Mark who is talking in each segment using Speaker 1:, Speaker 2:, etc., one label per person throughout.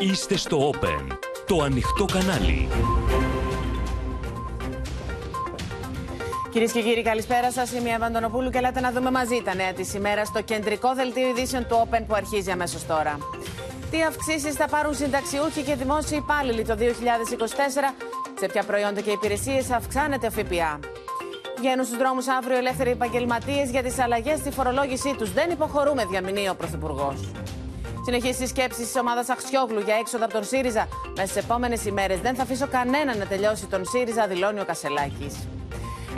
Speaker 1: Είστε στο Open, το ανοιχτό κανάλι.
Speaker 2: Κυρίες και κύριοι, καλησπέρα σας. Είμαι η Ευαντονοπούλου και λέτε να δούμε μαζί τα νέα της ημέρα στο κεντρικό δελτίο ειδήσεων του Open που αρχίζει αμέσως τώρα. Τι αυξήσεις θα πάρουν συνταξιούχοι και δημόσιοι υπάλληλοι το 2024, σε ποια προϊόντα και υπηρεσίες αυξάνεται ο ΦΠΑ. Βγαίνουν στους δρόμους αύριο ελεύθεροι επαγγελματίες για τις αλλαγές στη φορολόγησή τους. Δεν υποχωρούμε, διαμηνεί ο Πρωθυπουργός. Συνεχίζει η σκέψη της ομάδας Αξιόγλου για έξοδο από τον ΣΥΡΙΖΑ. Μέσα στις επόμενες ημέρες δεν θα αφήσω κανένα να τελειώσει τον ΣΥΡΙΖΑ, δηλώνει ο Κασελάκης.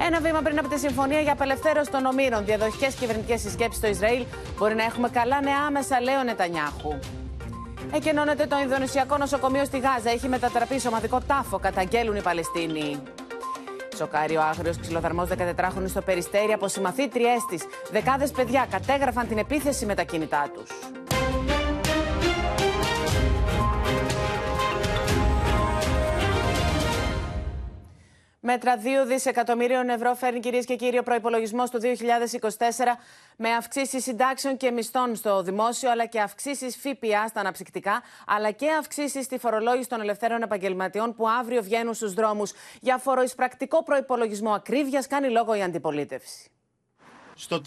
Speaker 2: Ένα βήμα πριν από τη συμφωνία για απελευθέρωση των ομήρων, διαδοχικές κυβερνητικές συσκέψεις στο Ισραήλ, μπορεί να έχουμε καλά νέα άμεσα, λέει ο Νετανιάχου. Εκενώνεται το Ινδονησιακό νοσοκομείο στη Γάζα. Έχει μετατραπεί σωματικό τάφο, καταγγέλουν οι Παλαιστίνοι. Σοκάρει ο άγριος ξυλοδαρμό 14χρονου στο περιστέρι από συμμαθήτριέ τη. Δεκάδες παιδιά κατέγραφαν την επίθεση με τα κινητά τους. Μέτρα 2 δισεκατομμύριων ευρώ φέρνει κυρίες και κύριοι ο προπολογισμό του 2024 με αυξήσεις συντάξεων και μισθών στο δημόσιο, αλλά και αυξήσεις ΦΠΑ στα αναψυκτικά, αλλά και αυξήσεις στη φορολόγηση των ελευθέρων επαγγελματιών που αύριο βγαίνουν στους δρόμους. Για φοροεισπρακτικό προπολογισμό ακρίβειας κάνει λόγο η αντιπολίτευση.
Speaker 3: Στο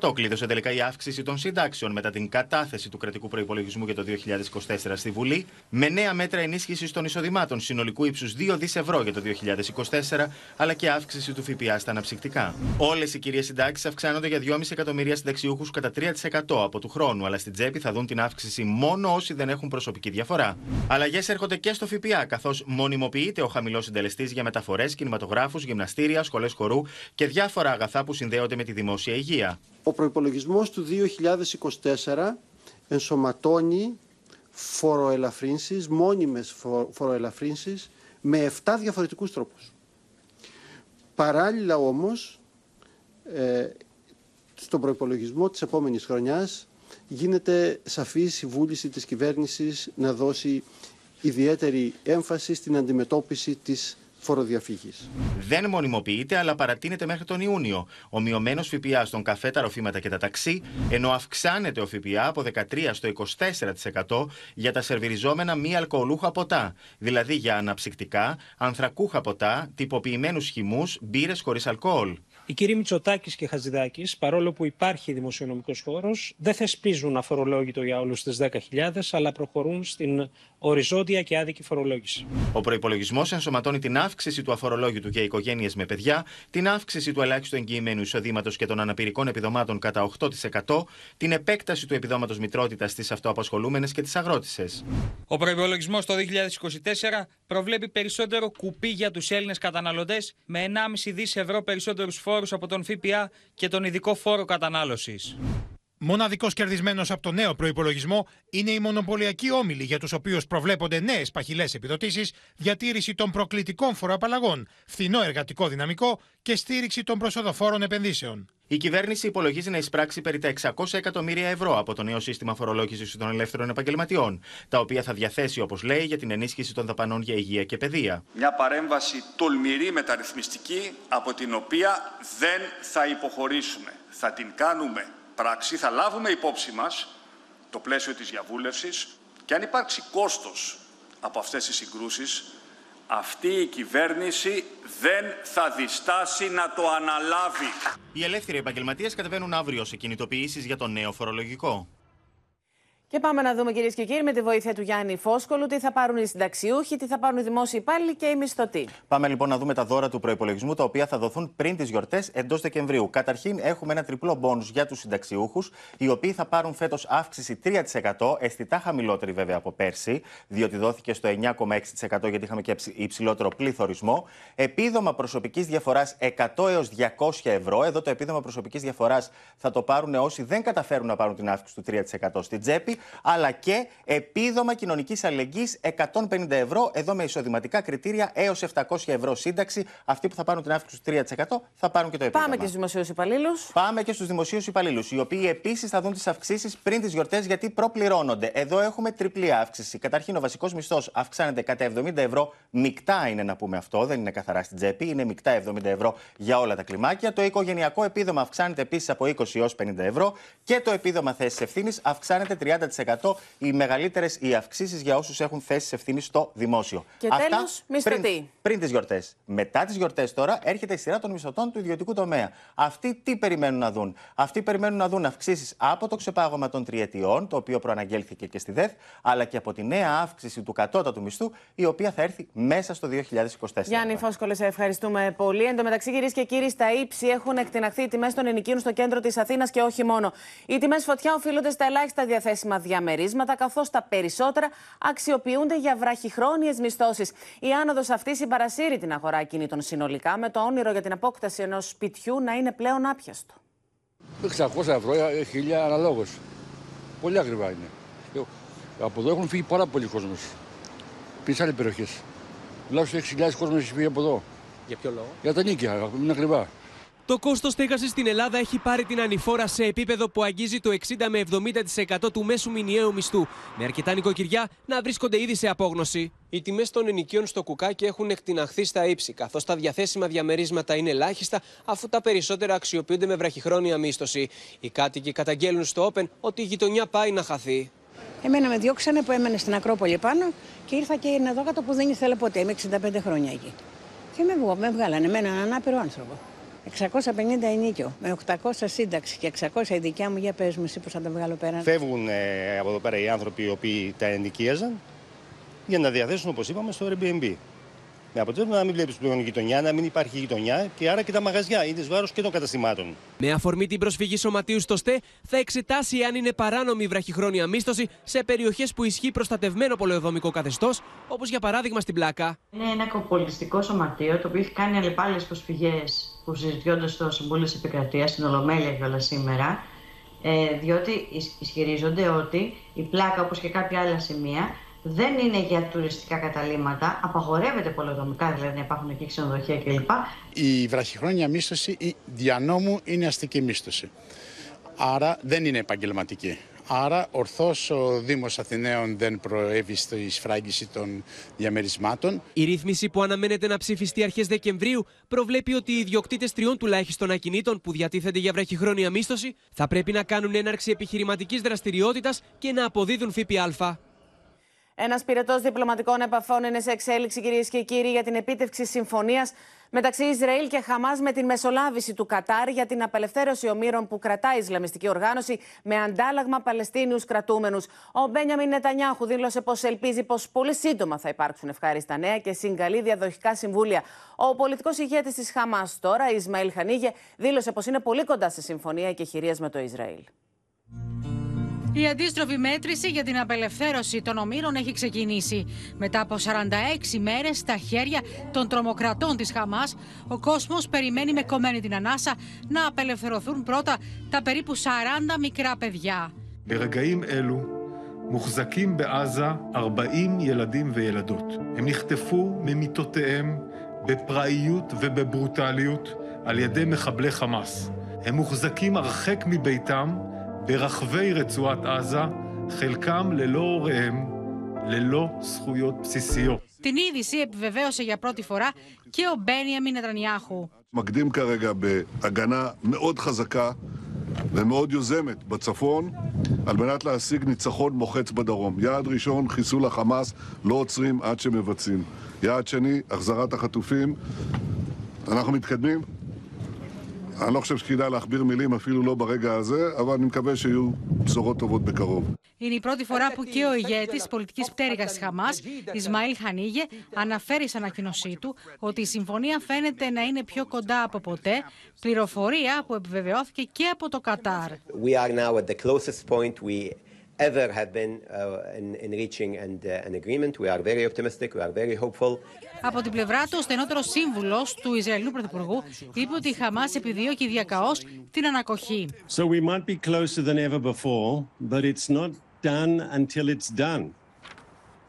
Speaker 3: 3% κλείδωσε τελικά η αύξηση των συντάξεων μετά την κατάθεση του κρατικού προπολογισμού για το 2024 στη Βουλή, με νέα μέτρα ενίσχυσης των εισοδημάτων συνολικού ύψους 2 δις ευρώ για το 2024, αλλά και αύξηση του ΦΠΑ στα αναψυκτικά. Όλες οι κυρίες συντάξεις αυξάνονται για 2,5 εκατομμύρια συνταξιούχους κατά 3% από του χρόνου, αλλά στην τσέπη θα δουν την αύξηση μόνο όσοι δεν έχουν προσωπική διαφορά. Αλλαγές έρχονται και στο ΦΠΑ, καθώς μονιμοποιείται ο χαμηλός συντελεστής για μεταφορές, κινηματογράφους, γυμναστήρια, σχολές χορού και διάφορα αγαθά που συνδέονται με τη δημόσια
Speaker 4: ο προϋπολογισμός του 2024 ενσωματώνει φοροελαφρύνσεις, μόνιμες φοροελαφρύνσεις με 7 διαφορετικούς τρόπους. Παράλληλα όμως, ε, στον προϋπολογισμό της επόμενης χρονιάς γίνεται σαφής η βούληση της κυβέρνησης να δώσει ιδιαίτερη έμφαση στην αντιμετώπιση της φοροδιαφύγης.
Speaker 3: Δεν μονιμοποιείται, αλλά παρατείνεται μέχρι τον Ιούνιο. Ο μειωμένο ΦΠΑ στον καφέ, τα ροφήματα και τα ταξί, ενώ αυξάνεται ο ΦΠΑ από 13% στο 24% για τα σερβιριζόμενα μη αλκοολούχα ποτά, δηλαδή για αναψυκτικά, ανθρακούχα ποτά, τυποποιημένους χυμούς, μπύρες χωρίς αλκοόλ.
Speaker 5: Οι κύριοι Μητσοτάκης και Χατζηδάκη, παρόλο που υπάρχει δημοσιονομικός χώρος, δεν θεσπίζουν αφορολόγητο για όλους τις 10.000, αλλά προχωρούν στην οριζόντια και άδικη φορολόγηση.
Speaker 3: Ο προπολογισμό ενσωματώνει την αύξηση του αφορολόγητου για οικογένειες με παιδιά, την αύξηση του ελάχιστου εγγυημένου εισοδήματος και των αναπηρικών επιδομάτων κατά 8%, την επέκταση του επιδόματος μητρότητας στις αυτοαπασχολούμενες και τις αγρότησες.
Speaker 6: Ο προπολογισμό το 2024 προβλέπει περισσότερο κουπί για τους Έλληνες καταναλωτές με 1,5 δις ευρώ περισσότερους φόρους από τον ΦΠΑ και τον ειδικό φόρο κατανάλωσης.
Speaker 7: Μοναδικός κερδισμένος από το νέο προπολογισμό είναι οι μονοπωλιακοί όμιλοι, για τους οποίους προβλέπονται νέες παχυλές επιδοτήσεις, διατήρηση των προκλητικών φοροαπαλλαγών, φθηνό εργατικό δυναμικό και στήριξη των προσοδοφόρων επενδύσεων.
Speaker 3: Η κυβέρνηση υπολογίζει να εισπράξει περί τα 600 εκατομμύρια ευρώ από το νέο σύστημα φορολόγησης των ελεύθερων επαγγελματιών, τα οποία θα διαθέσει, όπως λέει, για την ενίσχυση των δαπανών για υγεία και παιδεία.
Speaker 8: Μια παρέμβαση τολμηρή μεταρρυθμιστική, από την οποία δεν θα υποχωρήσουμε. Θα την κάνουμε πράξη θα λάβουμε υπόψη μας το πλαίσιο της διαβούλευσης και αν υπάρξει κόστος από αυτές τις συγκρούσεις, αυτή η κυβέρνηση δεν θα διστάσει να το αναλάβει.
Speaker 3: Οι ελεύθεροι επαγγελματίες κατεβαίνουν αύριο σε κινητοποιήσεις για το νέο φορολογικό.
Speaker 2: Και πάμε να δούμε κυρίες και κύριοι με τη βοήθεια του Γιάννη Φόσκολου τι θα πάρουν οι συνταξιούχοι, τι θα πάρουν οι δημόσιοι υπάλληλοι και οι μισθωτοί.
Speaker 3: Πάμε λοιπόν να δούμε τα δώρα του προπολογισμού τα οποία θα δοθούν πριν τις γιορτές εντός Δεκεμβρίου. Καταρχήν έχουμε ένα τριπλό μπόνους για τους συνταξιούχους, οι οποίοι θα πάρουν φέτος αύξηση 3%, αισθητά χαμηλότερη βέβαια από πέρσι, διότι δόθηκε στο 9,6% γιατί είχαμε και υψηλότερο πληθωρισμό. Επίδομα προσωπικής διαφοράς 100 έως 200 ευρώ. Εδώ το επίδομα προσωπικής διαφοράς θα το πάρουν όσοι δεν καταφέρουν να πάρουν την αύξηση του 3% στην τσέπη αλλά και επίδομα κοινωνικής αλληλεγγύης 150 ευρώ, εδώ με εισοδηματικά κριτήρια έως 700 ευρώ σύνταξη. Αυτοί που θα πάρουν την αύξηση τους 3% θα πάρουν και το επίδομα.
Speaker 2: Πάμε και στους δημοσίους υπαλλήλους.
Speaker 3: Πάμε και στους δημοσίους υπαλλήλους, οι οποίοι επίσης θα δουν τις αυξήσεις πριν τις γιορτές γιατί προπληρώνονται. Εδώ έχουμε τριπλή αύξηση. Καταρχήν, ο βασικός μισθός αυξάνεται κατά 70 ευρώ. Μικτά είναι να πούμε αυτό, δεν είναι καθαρά στην τσέπη. Είναι μεικτά 70 ευρώ για όλα τα κλιμάκια. Το οικογενειακό επίδομα αυξάνεται επίσης από 20 έως 50 ευρώ και το επίδομα θέσης ευθύνης αυξάνεται 30% οι μεγαλύτερες οι αυξήσεις για όσους έχουν θέσεις ευθύνης στο δημόσιο.
Speaker 2: Και τέλος, μισθωτοί.
Speaker 3: πριν, πριν τις γιορτές. Μετά τις γιορτές τώρα έρχεται η σειρά των μισθωτών του ιδιωτικού τομέα. Αυτοί τι περιμένουν να δουν; Αυτοί περιμένουν να δουν αυξήσεις από το ξεπάγωμα των τριετιών, το οποίο προαναγγέλθηκε και στη ΔΕΘ, αλλά και από τη νέα αύξηση του κατώτατου μισθού, η οποία θα έρθει μέσα στο 2024.
Speaker 2: Γιάννη Φόσκολε, σε ευχαριστούμε πολύ. Εν τω μεταξύ, κυρίες και κύριοι, στα ύψη έχουν εκτιναχθεί οι τιμές των ενοικίων στο κέντρο της Αθήνας και όχι μόνο. Οι τιμές φωτιά οφείλονται στα ελάχιστα διαθέσιμα διαμερίσματα, καθώς τα περισσότερα αξιοποιούνται για βραχυχρόνιες μισθώσεις. Η άνοδος αυτή συμπαρασύρει την αγορά κινήτων συνολικά, με το όνειρο για την απόκταση ενός σπιτιού να είναι πλέον άπιαστο.
Speaker 9: 600 ευρώ, 1000 αναλόγως. Πολύ ακριβά είναι. Ε, Από εδώ έχουν φύγει πάρα πολλοί κόσμος. Επίσης άλλες περιοχές. Τουλάχιστον 6.000 κόσμος έχει φύγει από εδώ.
Speaker 10: Για ποιο λόγο;
Speaker 9: Για τα νίκια, είναι ακριβά.
Speaker 10: Το κόστος στέγασης στην Ελλάδα έχει πάρει την ανηφόρα σε επίπεδο που αγγίζει το 60 με 70% του μέσου μηνιαίου μισθού, με αρκετά νοικοκυριά να βρίσκονται ήδη σε απόγνωση. Οι τιμές των ενοικίων στο κουκάκι έχουν εκτιναχθεί στα ύψη, καθώς τα διαθέσιμα διαμερίσματα είναι ελάχιστα, αφού τα περισσότερα αξιοποιούνται με βραχυχρόνια μίσθωση. Οι κάτοικοι καταγγέλνουν στο Open ότι η γειτονιά πάει να χαθεί.
Speaker 11: Εμένα με διώξανε που έμενε στην Ακρόπολη πάνω και ήρθα και είναι εδώ κάτω που δεν ήθελα ποτέ. Είμαι 65 χρόνια εκεί. Και με, βγω- με βγάλανε με έναν ανάπηρο άνθρωπο. 650 ενίκιο, με 800 σύνταξη και 600 η δικιά μου, για πες μου εσύ πώς θα τα βγάλω πέρα.
Speaker 12: Φεύγουν ε, από εδώ πέρα οι άνθρωποι οι οποίοι τα ενοικίαζαν για να διαθέσουν, όπως είπαμε, στο Airbnb. Με αποτέλεσμα να μην βλέπεις πλέον γειτονιά, να μην υπάρχει γειτονιά και άρα και τα μαγαζιά είναι εις βάρος και των καταστημάτων.
Speaker 10: Με αφορμή την προσφυγή σωματείου στο ΣΤΕ, θα εξετάσει αν είναι παράνομη η βραχυχρόνια μίσθωση σε περιοχές που ισχύει προστατευμένο πολεοδομικό καθεστώς, όπως για παράδειγμα στην Πλάκα.
Speaker 13: Είναι ένα κοπολιστικό σωματείο το οποίο έχει κάνει αλλεπάλληλες προσφυγές που συζητιώνται στο Συμβούλιο της Επικρατείας, στην Ολομέλεια κιόλας σήμερα, ε, διότι ισ- ισχυρίζονται ότι η πλάκα, όπως και κάποια άλλα σημεία, δεν είναι για τουριστικά καταλήμματα. Απαγορεύεται πολεοδομικά, δηλαδή να υπάρχουν εκεί ξενοδοχεία κλπ.
Speaker 14: Η βραχυχρόνια μίσθωση η δια νόμου είναι αστική μίσθωση. Άρα δεν είναι επαγγελματική. Άρα ορθώς ο Δήμος Αθηναίων δεν προέβη στη σφράγγιση των διαμερισμάτων.
Speaker 10: Η ρύθμιση που αναμένεται να ψηφιστεί αρχές Δεκεμβρίου προβλέπει ότι οι ιδιοκτήτες τριών τουλάχιστον ακινήτων που διατίθενται για βραχυχρόνια μίσθωση θα πρέπει να κάνουν έναρξη επιχειρηματικής δραστηριότητας και να αποδίδουν ΦΠΑ.
Speaker 2: Ένας πυρετός διπλωματικών επαφών είναι σε εξέλιξη, κυρίες και κύριοι, για την επίτευξη συμφωνίας μεταξύ Ισραήλ και Χαμάς με την μεσολάβηση του Κατάρ για την απελευθέρωση ομήρων που κρατά η Ισλαμιστική οργάνωση με αντάλλαγμα Παλαιστίνιους κρατούμενους. Ο Μπένιαμιν Νετανιάχου δήλωσε πως ελπίζει πως πολύ σύντομα θα υπάρξουν ευχάριστα νέα και συγκαλεί διαδοχικά συμβούλια. Ο πολιτικός ηγέτης της Χαμάς τώρα, Ισμαήλ Χανίγε, δήλωσε πως είναι πολύ κοντά σε συμφωνία και χειρίες με το Ισραήλ.
Speaker 15: Η αντίστροφη μέτρηση για την απελευθέρωση των ομήρων έχει ξεκινήσει. Μετά από 46 μέρες στα χέρια των τρομοκρατών της Χαμάς, ο κόσμος περιμένει με κομμένη την ανάσα να απελευθερωθούν πρώτα τα περίπου 40 μικρά παιδιά.
Speaker 16: ברגעים אלו מוחזקים בעזה 40 ילדים וילדות. הם נחטפו ממיטותיהם בפראיות ובברוטליות על ידי מחבלי חמאס. הם מוחזקים הרחק מביתם ברחבי רצועת עזה, חלקם ללא הוריהם, ללא זכויות בסיסיות.
Speaker 15: Την είδηση επιβεβαίωσε για πρώτη φορά και ο Μπένιαμιν Νετανιάχου.
Speaker 17: מקדים כרגע בהגנה מאוד חזקה ומאוד יוזמת בצפון על מנת להשיג ניצחון מוחץ בדרום. יעד ראשון, חיסול החמאס, לא עוצרים עד שמבצעים. יעד שני, החזרת החטופים. אנחנו מתקדמים. אני לא חושב שכדאי להכביר מילים אפילו לא ברגע הזה, אבל אני מקווה שיהיו בשורות טובות בקרוב.
Speaker 15: Είναι η πρώτη φορά που και ο ηγέτη τη πολιτική πτέρυγα τη Χαμά, Ισμαήλ Χανίγε, αναφέρει σε ανακοίνωσή του ότι η συμφωνία φαίνεται να είναι πιο κοντά από ποτέ, πληροφορία που επιβεβαιώθηκε και από το Κατάρ.
Speaker 18: We are now at the closest point we ever have been uh, in, in reaching and, uh, an agreement. We are very optimistic, we are very hopeful.
Speaker 15: Από την πλευρά του, ο στενότερο σύμβουλο του Ισραηλινού Πρωθυπουργού είπε ότι η Χαμά επιδιώκει διακαώ την ανακοχή.
Speaker 19: So we might be closer than ever before, but it's not done until it's done.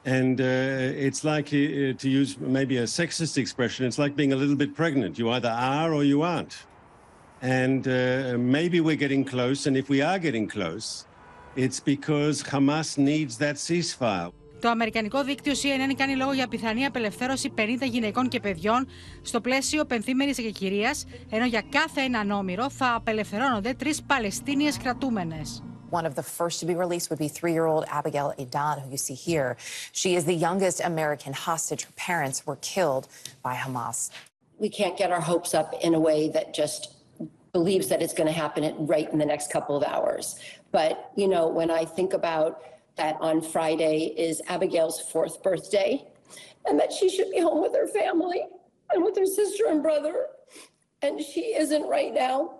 Speaker 19: And uh, it's like, uh, to use maybe a sexist expression, it's like being a little bit pregnant. You either are or you aren't. And uh, maybe we're getting close, and if we are getting close, it's because Hamas needs that ceasefire.
Speaker 15: Το Αμερικανικό δίκτυο CNN κάνει λόγο για πιθανή απελευθέρωση 50 γυναικών και παιδιών στο πλαίσιο πενθήμερη εκκυρία, ενώ για κάθε έναν όμηρο θα απελευθερώνονται τρει Παλαιστίνιες κρατούμενες.
Speaker 20: One of the first to be released would be three year old Abigail Edan, who you see here. She is the youngest American hostage. Her parents were killed by Hamas.
Speaker 21: We can't get our hopes up in a way that just believes that it's going to happen right in the next couple of hours. But, you know, when I think about that on Friday is Abigail's fourth birthday and that she should be home with her family and with her sister and brother, and she isn't right now.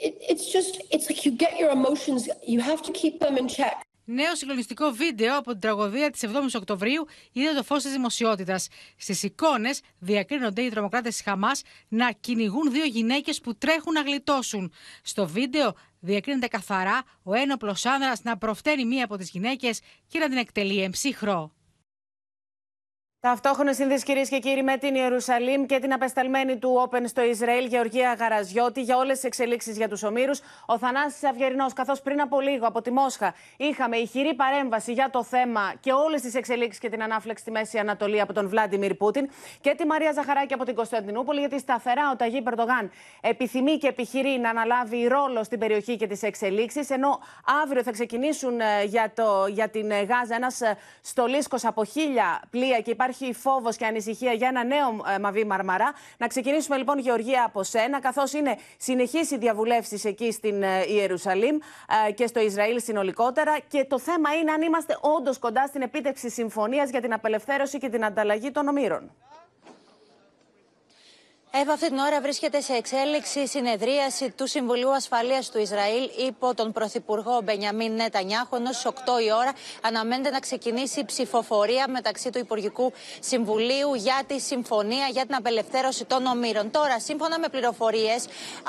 Speaker 21: It, it's just, it's like you get your emotions, you have to keep them in check.
Speaker 15: Νέο συγκλονιστικό βίντεο από την τραγωδία της 7η Οκτωβρίου είδε το φως της δημοσιότητας. Στις εικόνες διακρίνονται οι τρομοκράτες της Χαμάς να κυνηγούν δύο γυναίκες που τρέχουν να γλιτώσουν. Στο βίντεο διακρίνεται καθαρά ο ένοπλος άνδρας να προφταίνει μία από τις γυναίκες και να την εκτελεί εμψύχρο.
Speaker 2: Ταυτόχρονη σύνδεση, κυρίες και κύριοι, με την Ιερουσαλήμ και την απεσταλμένη του Open στο Ισραήλ, Γεωργία Γαραζιώτη, για όλες τις εξελίξεις για τους ομήρους. Ο Θανάσης Αυγερινός, καθώς πριν από λίγο από τη Μόσχα είχαμε ηχηρή παρέμβαση για το θέμα και όλες τις εξελίξεις και την ανάφλεξη στη Μέση Ανατολή από τον Βλάντιμιρ Πούτιν και τη Μαρία Ζαχαράκη από την Κωνσταντινούπολη, γιατί σταθερά ο Ταγί Περντογάν επιθυμεί και επιχειρεί να αναλάβει ρόλο στην περιοχή και τις εξελίξεις, ενώ αύριο θα ξεκινήσουν για, το, για την Γάζα ένας στολίσκος από χίλια πλοία και υπάρχει υπάρχει φόβος και ανησυχία για ένα νέο ε, Μαβί Μαρμαρά. Να ξεκινήσουμε λοιπόν, Γεωργία, από σένα, καθώς είναι συνεχεί οι διαβουλεύσει εκεί στην ε, Ιερουσαλήμ ε, και στο Ισραήλ συνολικότερα. Και το θέμα είναι αν είμαστε όντως κοντά στην επίτευξη συμφωνίας για την απελευθέρωση και την ανταλλαγή των ομήρων.
Speaker 22: Εύα, αυτή την ώρα βρίσκεται σε εξέλιξη η συνεδρίαση του Συμβουλίου Ασφαλείας του Ισραήλ υπό τον Πρωθυπουργό Μπενιαμίν Νετανιάχου. Ενώ στι 8 η ώρα αναμένεται να ξεκινήσει η ψηφοφορία μεταξύ του Υπουργικού Συμβουλίου για τη συμφωνία για την απελευθέρωση των ομήρων. Τώρα, σύμφωνα με πληροφορίες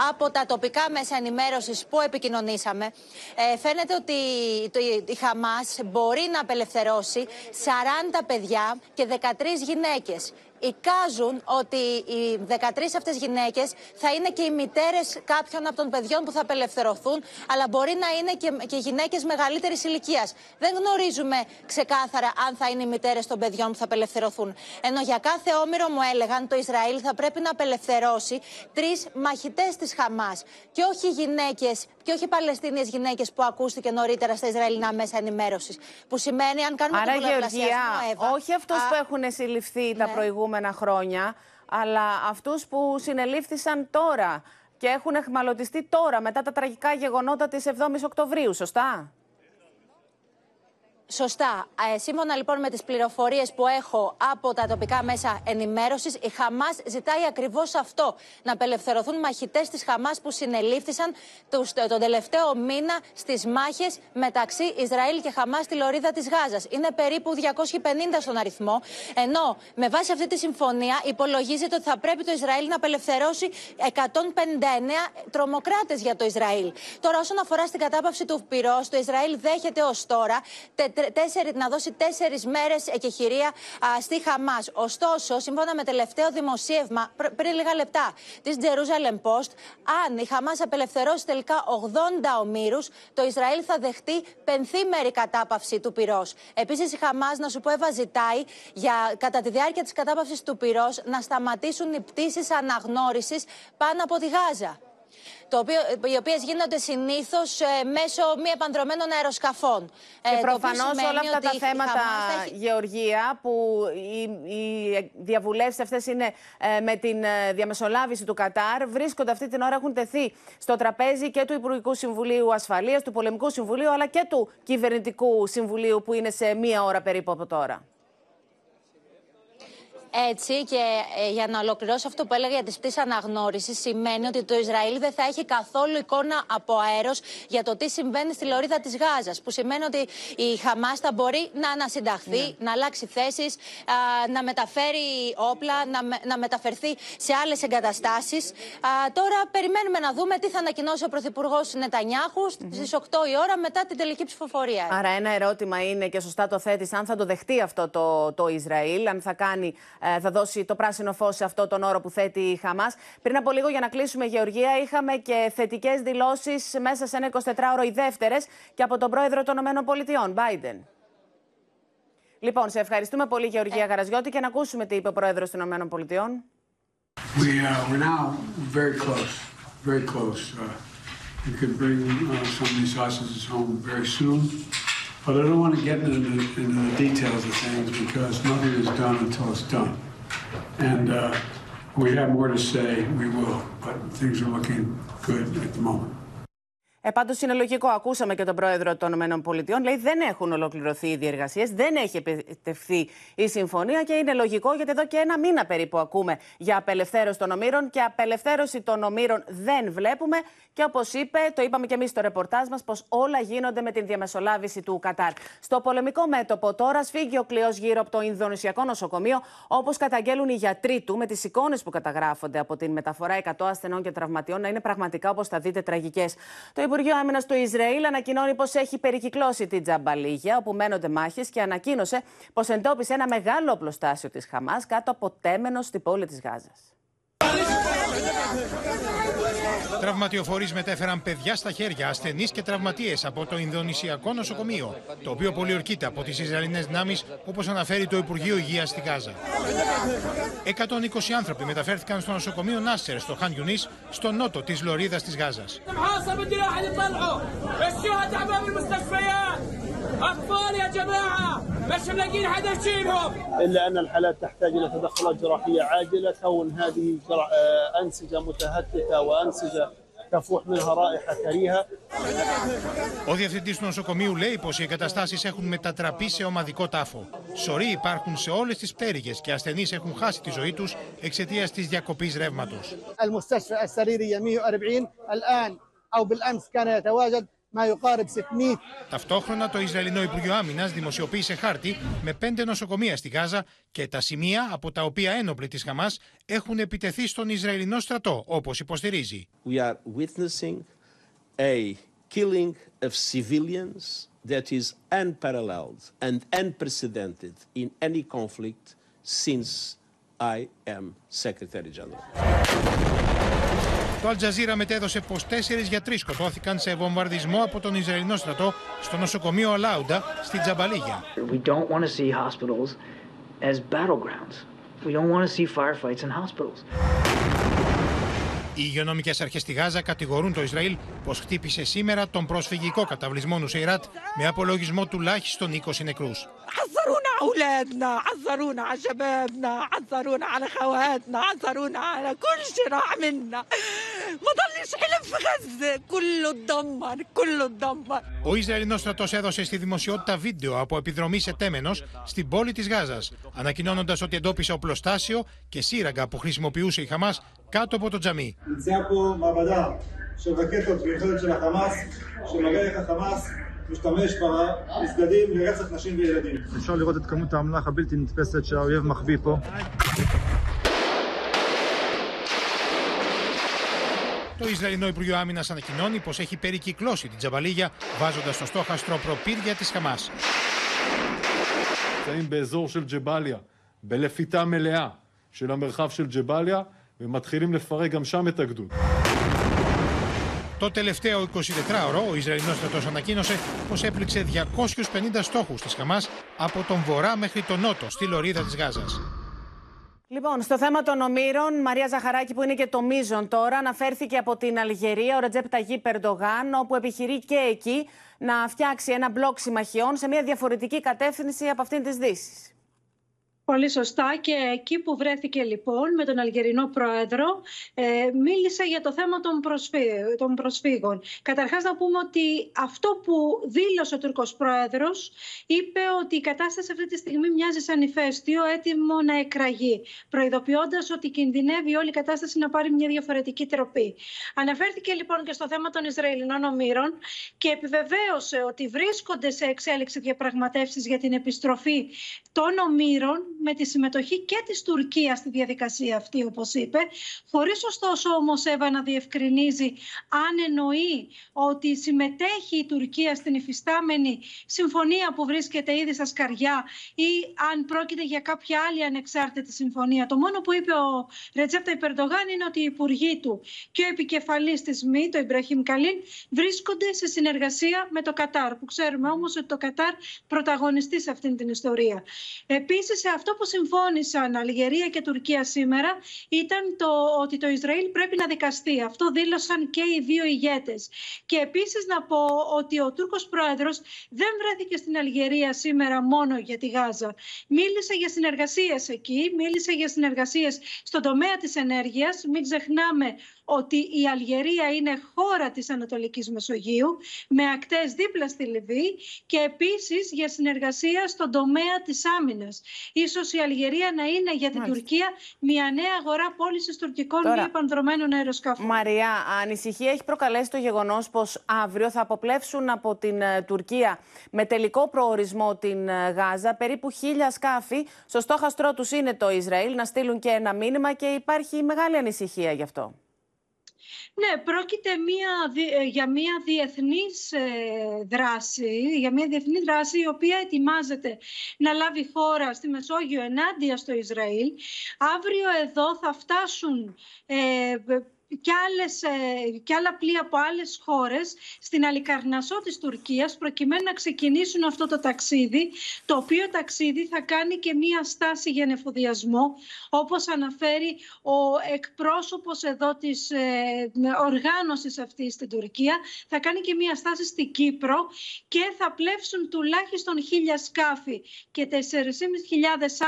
Speaker 22: από τα τοπικά μέσα ενημέρωσης που επικοινωνήσαμε, ε, φαίνεται ότι η Χαμάς μπορεί να απελευθερώσει 40 παιδιά και 13 γυναίκες εικάζουν ότι οι 13 αυτές γυναίκες θα είναι και οι μητέρες κάποιων από των παιδιών που θα απελευθερωθούν, αλλά μπορεί να είναι και, και γυναίκες μεγαλύτερης ηλικίας. Δεν γνωρίζουμε ξεκάθαρα αν θα είναι οι μητέρες των παιδιών που θα απελευθερωθούν. Ενώ για κάθε όμηρο μου έλεγαν το Ισραήλ θα πρέπει να απελευθερώσει τρεις μαχητές της Χαμάς. Και όχι γυναίκες, και όχι Παλαιστίνιες γυναίκες που ακούστηκε νωρίτερα στα Ισραηλινά μέσα ενημέρωσης. Που σημαίνει, αν κάνουμε
Speaker 2: Άρα,
Speaker 22: τον
Speaker 2: Γεωργία, όχι αυτούς που έχουν συλληφθεί τα
Speaker 22: Ναι.
Speaker 2: προηγούμενα χρόνια, αλλά αυτούς που συνελήφθησαν τώρα και έχουν εχμαλωτιστεί τώρα μετά τα τραγικά γεγονότα της 7ης Οκτωβρίου, σωστά;
Speaker 22: Σωστά. Ε, σύμφωνα λοιπόν με τις πληροφορίες που έχω από τα τοπικά μέσα ενημέρωσης, η Χαμάς ζητάει ακριβώς αυτό. Να απελευθερωθούν μαχητές της Χαμάς που συνελήφθησαν τους, τον τελευταίο μήνα στις μάχες μεταξύ Ισραήλ και Χαμάς στη λωρίδα της Γάζας. Είναι περίπου 250 στον αριθμό. Ενώ με βάση αυτή τη συμφωνία υπολογίζεται ότι θα πρέπει το Ισραήλ να απελευθερώσει 159 τρομοκράτες για το Ισραήλ. Τώρα, όσον αφορά στην κατάπαυση του πυρός, το Ισραήλ δέχεται ως τώρα τε- τε- τέσσερι- να δώσει τέσσερις μέρες εκεχηρία α, στη Χαμάς. Ωστόσο, σύμφωνα με τελευταίο δημοσίευμα πρ- πριν λίγα λεπτά της Jerusalem Post, αν η Χαμάς απελευθερώσει τελικά 80 ομήρους, το Ισραήλ θα δεχτεί πενθήμερη κατάπαυση του πυρός. Επίσης, η Χαμάς, να σου πω, Εύα, ζητάει για, κατά τη διάρκεια της κατάπαυσης του πυρός να σταματήσουν οι πτήσεις αναγνώρισης πάνω από τη Γάζα. Το οποίο, οι οποίες γίνονται συνήθως μέσω μη επανδρομένων αεροσκαφών.
Speaker 2: Και
Speaker 22: Ε, το οποίο
Speaker 2: προφανώς
Speaker 22: σημαίνει
Speaker 2: όλα αυτά
Speaker 22: ότι
Speaker 2: τα
Speaker 22: η
Speaker 2: θέματα,
Speaker 22: Χαμάς θα έχει-
Speaker 2: Γεωργία, που οι, οι διαβουλεύσεις αυτές είναι ε, με την ε, διαμεσολάβηση του Κατάρ, βρίσκονται αυτή την ώρα, έχουν τεθεί στο τραπέζι και του Υπουργικού Συμβουλίου Ασφαλείας, του Πολεμικού Συμβουλίου, αλλά και του Κυβερνητικού Συμβουλίου, που είναι σε μία ώρα περίπου από τώρα.
Speaker 22: Έτσι, και ε, για να ολοκληρώσω αυτό που έλεγα για τις πτήσεις αναγνώρισης, σημαίνει ότι το Ισραήλ δεν θα έχει καθόλου εικόνα από αέρος για το τι συμβαίνει στη λωρίδα της Γάζας. Που σημαίνει ότι η Χαμάς θα μπορεί να ανασυνταχθεί, να αλλάξει θέσεις, να μεταφέρει όπλα, να, με- να μεταφερθεί σε άλλες εγκαταστάσεις. Τώρα περιμένουμε να δούμε τι θα ανακοινώσει ο Πρωθυπουργός Νετανιάχου στις 8 η ώρα μετά την τελική ψηφοφορία.
Speaker 2: Άρα, ένα ερώτημα είναι και σωστά το θέτεις, αν θα το δεχτεί αυτό το, το Ισραήλ, αν θα, κάνει, ε, θα δώσει το πράσινο φως σε αυτό τον όρο που θέτει η Χαμάς. Πριν από λίγο, για να κλείσουμε, Γεωργία, είχαμε και θετικές δηλώσεις μέσα σε ένα 24ωρο, οι δεύτερες, και από τον πρόεδρο των ΗΠΑ, Biden. Λοιπόν, σε ευχαριστούμε πολύ, Γεωργία Γαραζιώτη, και να ακούσουμε τι είπε ο πρόεδρος των ΗΠΑ.
Speaker 23: We, uh, we're now very close, very close. Uh,
Speaker 24: we could bring uh, some of these hostages home very soon. But I don't want to get into the, into the details of things because nothing is done until it's done. And uh, we have more to say, we will. But things are looking good at the moment.
Speaker 2: Ε, Πάντως είναι λογικό. Ακούσαμε και τον πρόεδρο των ΗΠΑ. Λέει δεν έχουν ολοκληρωθεί οι διεργασίες, δεν έχει επιτευχθεί η συμφωνία και είναι λογικό γιατί εδώ και ένα μήνα περίπου ακούμε για απελευθέρωση των ομήρων και απελευθέρωση των ομήρων δεν βλέπουμε. Και όπως είπε, το είπαμε και εμείς στο ρεπορτάζ μας, πως όλα γίνονται με την διαμεσολάβηση του Κατάρ. Στο πολεμικό μέτωπο τώρα σφίγγει ο κλειός γύρω από το Ινδονησιακό νοσοκομείο, όπως καταγγέλουν οι γιατροί του, με τις εικόνες που καταγράφονται από την μεταφορά 100 ασθενών και τραυματιών να είναι πραγματικά όπως θα δείτε τραγικές. Το Υπουργείο Άμυνας του Ισραήλ ανακοινώνει πως έχει περικυκλώσει την Τζαμπαλίγια, όπου μένονται μάχες, και ανακοίνωσε πως εντόπισε ένα μεγάλο οπλοστάσιο της Χαμάς κάτω από τέμενο στην πόλη της Γάζας.
Speaker 7: Τραυματιοφορείς μετέφεραν παιδιά στα χέρια, ασθενείς και τραυματίες από το Ινδονησιακό νοσοκομείο, το οποίο πολιορκείται από τις Ισραηλινές δυνάμεις, όπως αναφέρει το Υπουργείο Υγείας στη Γάζα. 120 άνθρωποι μεταφέρθηκαν στο νοσοκομείο Νάσερ στο Χαν Ιουνίς, στο νότο της Λωρίδας της Γάζας.
Speaker 25: اطفال يا جماعه مش ملاقيين حدا يشيلهم الا ان الحالات تحتاج الى تدخلات جراحيه عاجله كون هذه جرا... انسجه متهتكه وانسجه تفوح منها رائحه كريهه.
Speaker 7: Ο διευθυντή του νοσοκομείου λέει πω οι εγκαταστάσει έχουν μετατραπεί σε ομαδικό τάφο. Σωροί υπάρχουν σε όλε τι πτέρυγε και ασθενεί έχουν χάσει τη ζωή του εξαιτία τη διακοπή ρεύματο.
Speaker 23: المستشفى السريريه 140 الان او بالامس كان يتواجد ما يقارب 600
Speaker 7: Ταυτόχρονα, το Ισραηλινό Υπουργείο Άμυνα δημοσιοποίησε χάρτη με πέντε νοσοκομεία στη Γάζα και τα σημεία από τα οποία ένοπλοι τη Χαμά έχουν επιτεθεί στον Ισραηλινό στρατό, όπω υποστηρίζει.
Speaker 26: We are witnessing a killing of civilians that is unparalleled and unprecedented in any conflict since I am Secretary General.
Speaker 7: Το Αλτζαζίρα μετέδωσε πω τέσσερι γιατροί σκοτώθηκαν σε βομβαρδισμό από τον Ισραηλινό στρατό στο νοσοκομείο Αλάουντα στη Τζαμπαλίγια.
Speaker 27: We don't want to see hospitals as battlegrounds. We don't want to see firefights in hospitals.
Speaker 7: Οι υγειονομικέ αρχέ στη Γάζα κατηγορούν το Ισραήλ πω χτύπησε σήμερα τον προσφυγικό καταβλισμό Νουσέιρατ με απολογισμό τουλάχιστον 20 νεκρού.
Speaker 28: عذرونا اولادنا عذرونا على شبابنا عذرونا على خواتنا عذرونا على كل شيء راح منا ما ضلش حلم في غزه كله اتدمر كله اتدمر
Speaker 7: Ο Ισραηλινός στρατός έδωσε στη δημοσιότητα βίντεο από επιδρομή σε τέμενος στην πόλη της Γάζας, ανακοινώνοντας ότι εντόπισε οπλοστάσιο και σύραγγα που χρησιμοποιούσε η Χαμάς κάτω από το τζαμί.
Speaker 29: נמצאה פה מעבדה של רקטות ויכולת של החמאס, שמראה איך החמאס משתמש במסגדים לרצח נשים וילדים.
Speaker 30: אפשר לראות את כמות האמל"ח הבלתי נתפסת שהאויב מחביא פה.
Speaker 7: Το Ισραηλινό Υπουργείο Άμυνα ανακοινώνει πω έχει περικυκλώσει την Τζαμπαλίγια, βάζοντα στο στόχαστρο προπήρια τη Χαμά.
Speaker 16: נמצאים באזור של ג'באליה, בלפיתה מלאה של המרחב של ג'באליה, ומתחילים לפרק גם שם את הגדוד.
Speaker 7: Το τελευταίο 24ωρο, ο Ισραηλινός στρατός ανακοίνωσε πως έπληξε 250 στόχους της Χαμάς από τον βορρά μέχρι τον νότο, στη λωρίδα της Γάζας.
Speaker 2: Λοιπόν, στο θέμα των ομήρων, Μαρία Ζαχαράκη, που είναι και το μείζον τώρα, αναφέρθηκε από την Αλγερία ο Ρετζέπ Ταγί Περντογάν, όπου επιχειρεί και εκεί να φτιάξει ένα μπλοκ συμμαχιών σε μια διαφορετική κατεύθυνση από αυτήν της Δύσης.
Speaker 31: Πολύ σωστά και εκεί που βρέθηκε λοιπόν με τον Αλγερινό Πρόεδρο ε, μίλησε για το θέμα των, προσφύ, των προσφύγων. Καταρχάς να πούμε ότι αυτό που δήλωσε ο Τούρκος Πρόεδρος είπε ότι η κατάσταση αυτή τη στιγμή μοιάζει σαν ηφαίστειο έτοιμο να εκραγεί προειδοποιώντας ότι κινδυνεύει όλη η κατάσταση να πάρει μια διαφορετική τροπή. Αναφέρθηκε λοιπόν και στο θέμα των Ισραηλινών ομήρων και επιβεβαίωσε ότι βρίσκονται σε εξέλιξη διαπραγματεύσεις για την επιστροφή των ομήρων με τη συμμετοχή και της Τουρκίας στη διαδικασία αυτή, όπως είπε, χωρίς ωστόσο όμως Εύα να διευκρινίζει αν εννοεί ότι συμμετέχει η Τουρκία στην υφιστάμενη συμφωνία που βρίσκεται ήδη στα σκαριά ή αν πρόκειται για κάποια άλλη ανεξάρτητη συμφωνία. Το μόνο που είπε ο Ρετζέπτα Ιπερντογάν είναι ότι οι υπουργοί του και ο επικεφαλής της ΜΗ, το Ιμπραχήμ Καλίν, βρίσκονται σε συνεργασία με το Κατάρ, που ξέρουμε όμως ότι το Κατάρ πρωταγωνιστεί σε αυτήν την ιστορία. Επίσης, αυτό Αυτό που συμφώνησαν Αλγερία και Τουρκία σήμερα ήταν το ότι το Ισραήλ πρέπει να δικαστεί. Αυτό δήλωσαν και οι δύο ηγέτες. Και επίσης να πω ότι ο Τούρκος Πρόεδρος δεν βρέθηκε στην Αλγερία σήμερα μόνο για τη Γάζα. Μίλησε για συνεργασίες εκεί, μίλησε για συνεργασίες στον τομέα της ενέργειας. Μην ξεχνάμε ότι η Αλγερία είναι χώρα της Ανατολικής Μεσογείου με ακτές δίπλα στη Λιβύη και επίσης για συνεργασία στον τομέα της άμυνας. Ίσως η Αλγερία να είναι για την Τουρκία μια νέα αγορά πώλησης τουρκικών
Speaker 2: Τώρα,
Speaker 31: μη επανδρομένων αεροσκαφών.
Speaker 2: Μαριά, ανησυχία έχει προκαλέσει το γεγονός πως αύριο θα αποπλέψουν από την ε, Τουρκία με τελικό προορισμό την ε, Γάζα περίπου χίλια σκάφη. Στο στόχαστρό τους είναι το Ισραήλ να στείλουν και ένα μήνυμα και υπάρχει μεγάλη ανησυχία γι' αυτό.
Speaker 31: Ναι, πρόκειται μια, δι- ε, για μια διεθνής ε, δράση, για μια διεθνή δράση η οποία ετοιμάζεται να λάβει χώρα στη Μεσόγειο ενάντια στο Ισραήλ. Αύριο εδώ θα φτάσουν ε, και, άλλες, ε, και άλλα πλοία από άλλες χώρες στην Αλικαρνασό της Τουρκίας προκειμένου να ξεκινήσουν αυτό το ταξίδι το οποίο ταξίδι θα κάνει και μία στάση για νεφοδιασμό όπως αναφέρει ο εκπρόσωπος εδώ της ε, οργάνωσης αυτής στην Τουρκία. Θα κάνει και μία στάση στην Κύπρο και θα πλεύσουν τουλάχιστον χίλια σκάφη και 4.500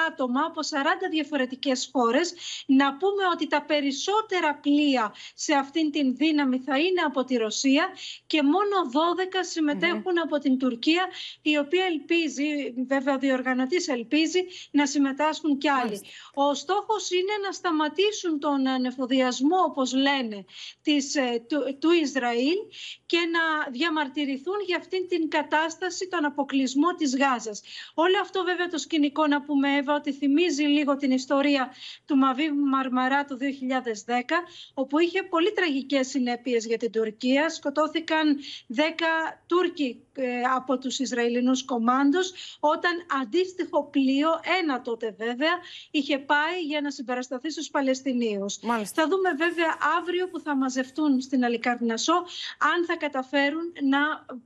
Speaker 31: άτομα από 40 διαφορετικές χώρες. Να πούμε ότι τα περισσότερα πλοία σε αυτήν την δύναμη θα είναι από τη Ρωσία και μόνο 12 συμμετέχουν από την Τουρκία η οποία ελπίζει, βέβαια ο διοργανωτής ελπίζει να συμμετάσχουν κι άλλοι. Ο στόχος είναι να σταματήσουν τον ανεφοδιασμό όπως λένε της, ε, του, του Ισραήλ και να διαμαρτυρηθούν για αυτήν την κατάσταση, τον αποκλεισμό της Γάζας. Όλο αυτό βέβαια το σκηνικό να πούμε Εύα ότι θυμίζει λίγο την ιστορία του Μαβί Μαρμαρά του 2010 όπου είχε πολύ τραγικές συνέπειες για την Τουρκία. Σκοτώθηκαν 10 Τούρκοι ε, από τους Ισραηλινούς κομμάντους όταν αντίστοιχο πλοίο, ένα τότε βέβαια, είχε πάει για να συμπαρασταθεί στους Παλαιστινίους. Θα δούμε βέβαια αύριο που θα μαζευτούν στην Αλικαρνασό αν θα καταφέρουν να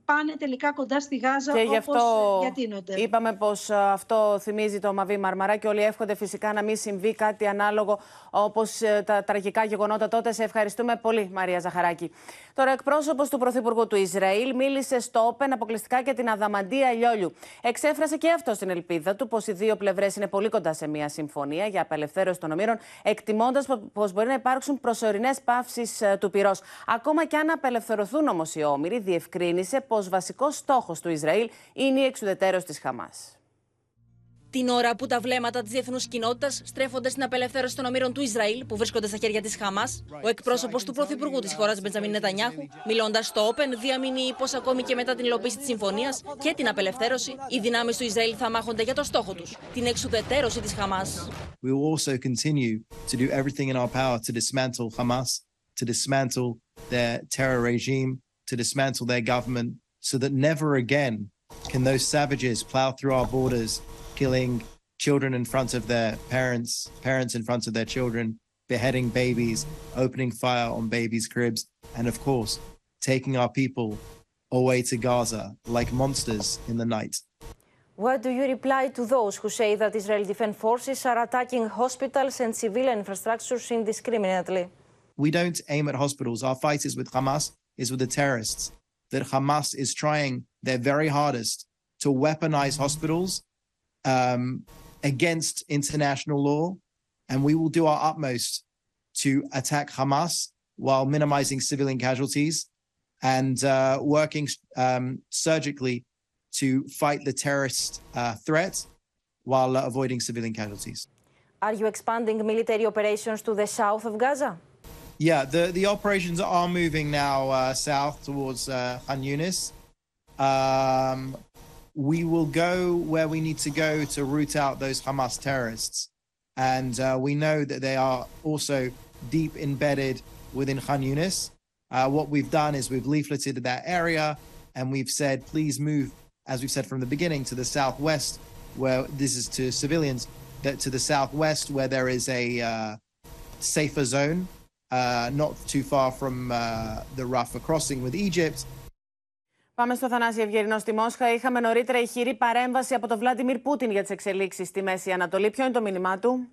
Speaker 31: πάνε τελικά κοντά στη Γάζα
Speaker 2: Και γι'
Speaker 31: όπως
Speaker 2: αυτό
Speaker 31: διατείνονται.
Speaker 2: είπαμε πως ε, αυτό θυμίζει το Μαβί Μαρμαρά και όλοι εύχονται φυσικά να μην συμβεί κάτι ανάλογο όπως ε, τα τραγικά γεγονότα τότε. Σε ευχαριστούμε πολύ Μαρία Ζαχαράκη. Τώρα εκπρόσωπος του Πρωθυπουργού του Ισραήλ μίλησε στο Όπεν αποκλειστικά για την αδαμαντία Λιόλιου. Εξέφρασε και αυτό στην ελπίδα του πως οι δύο πλευρές είναι πολύ κοντά σε μια συμφωνία για απελευθέρωση των ομήρων, εκτιμώντας πως μπορεί να υπάρξουν προσωρινές παύσεις ε, του πυρός. Ακόμα και αν απελευθερωθούν όμως οι όμοιροι, διευκρίνησε πως βασικός στόχος του Ισραήλ είναι η εξουδετέρωση της Χαμάς.
Speaker 32: Την ώρα που τα βλέμματα της διεθνούς κοινότητας στρέφονται στην απελευθέρωση των ομήρων του Ισραήλ που βρίσκονται στα χέρια της Χαμάς, ο εκπρόσωπος του Πρωθυπουργού της χώρας, Μπεντζαμίν Νετανιάχου, μιλώντας στο Open, διαμηνύει πως ακόμη και μετά την υλοποίηση της συμφωνίας και την απελευθέρωση, οι δυνάμεις του Ισραήλ θα μάχονται για το στόχο τους, την εξουδετέρωση της Χαμάς.
Speaker 33: We will also continue to do everything in our power to dismantle Hamas, to dismantle their terror regime, to dismantle their government, so that never again can those savages plow through our borders, killing children in front of their parents, parents in front of their children, beheading babies, opening fire on babies' cribs, and of course, taking our people away to Gaza like monsters in the night.
Speaker 22: What do you reply to those who say that Israeli Defense Forces are attacking hospitals and civilian infrastructures indiscriminately?
Speaker 33: We don't aim at hospitals. Our fight is with Hamas, is with the terrorists. That Hamas is trying their very hardest to weaponize hospitals um, against international law. And we will do our utmost to attack Hamas while minimizing civilian casualties and uh, working um, surgically to fight the terrorist uh, threat while uh, avoiding civilian casualties.
Speaker 22: Are you expanding military operations to the south of Gaza?
Speaker 33: Yeah, the, the operations are moving now uh, south towards uh, Khan Yunis. Um, we will go where we need to go to root out those Hamas terrorists. And uh, we know that they are also deep embedded within Khan Yunis. Uh, what we've done is we've leafleted that area and we've said, please move, as we've said from the beginning, to the southwest, where this is to civilians, that to the southwest, where there is a uh, safer zone, uh, not too far from uh, the Rafah crossing with Egypt.
Speaker 2: Πάμε στο Θανάση Ευγερινό στη Μόσχα. Είχαμε νωρίτερα ηχηρή παρέμβαση από τον Βλάντιμιρ Πούτιν για τις εξελίξεις στη Μέση Ανατολή. Ποιο είναι το μήνυμά του;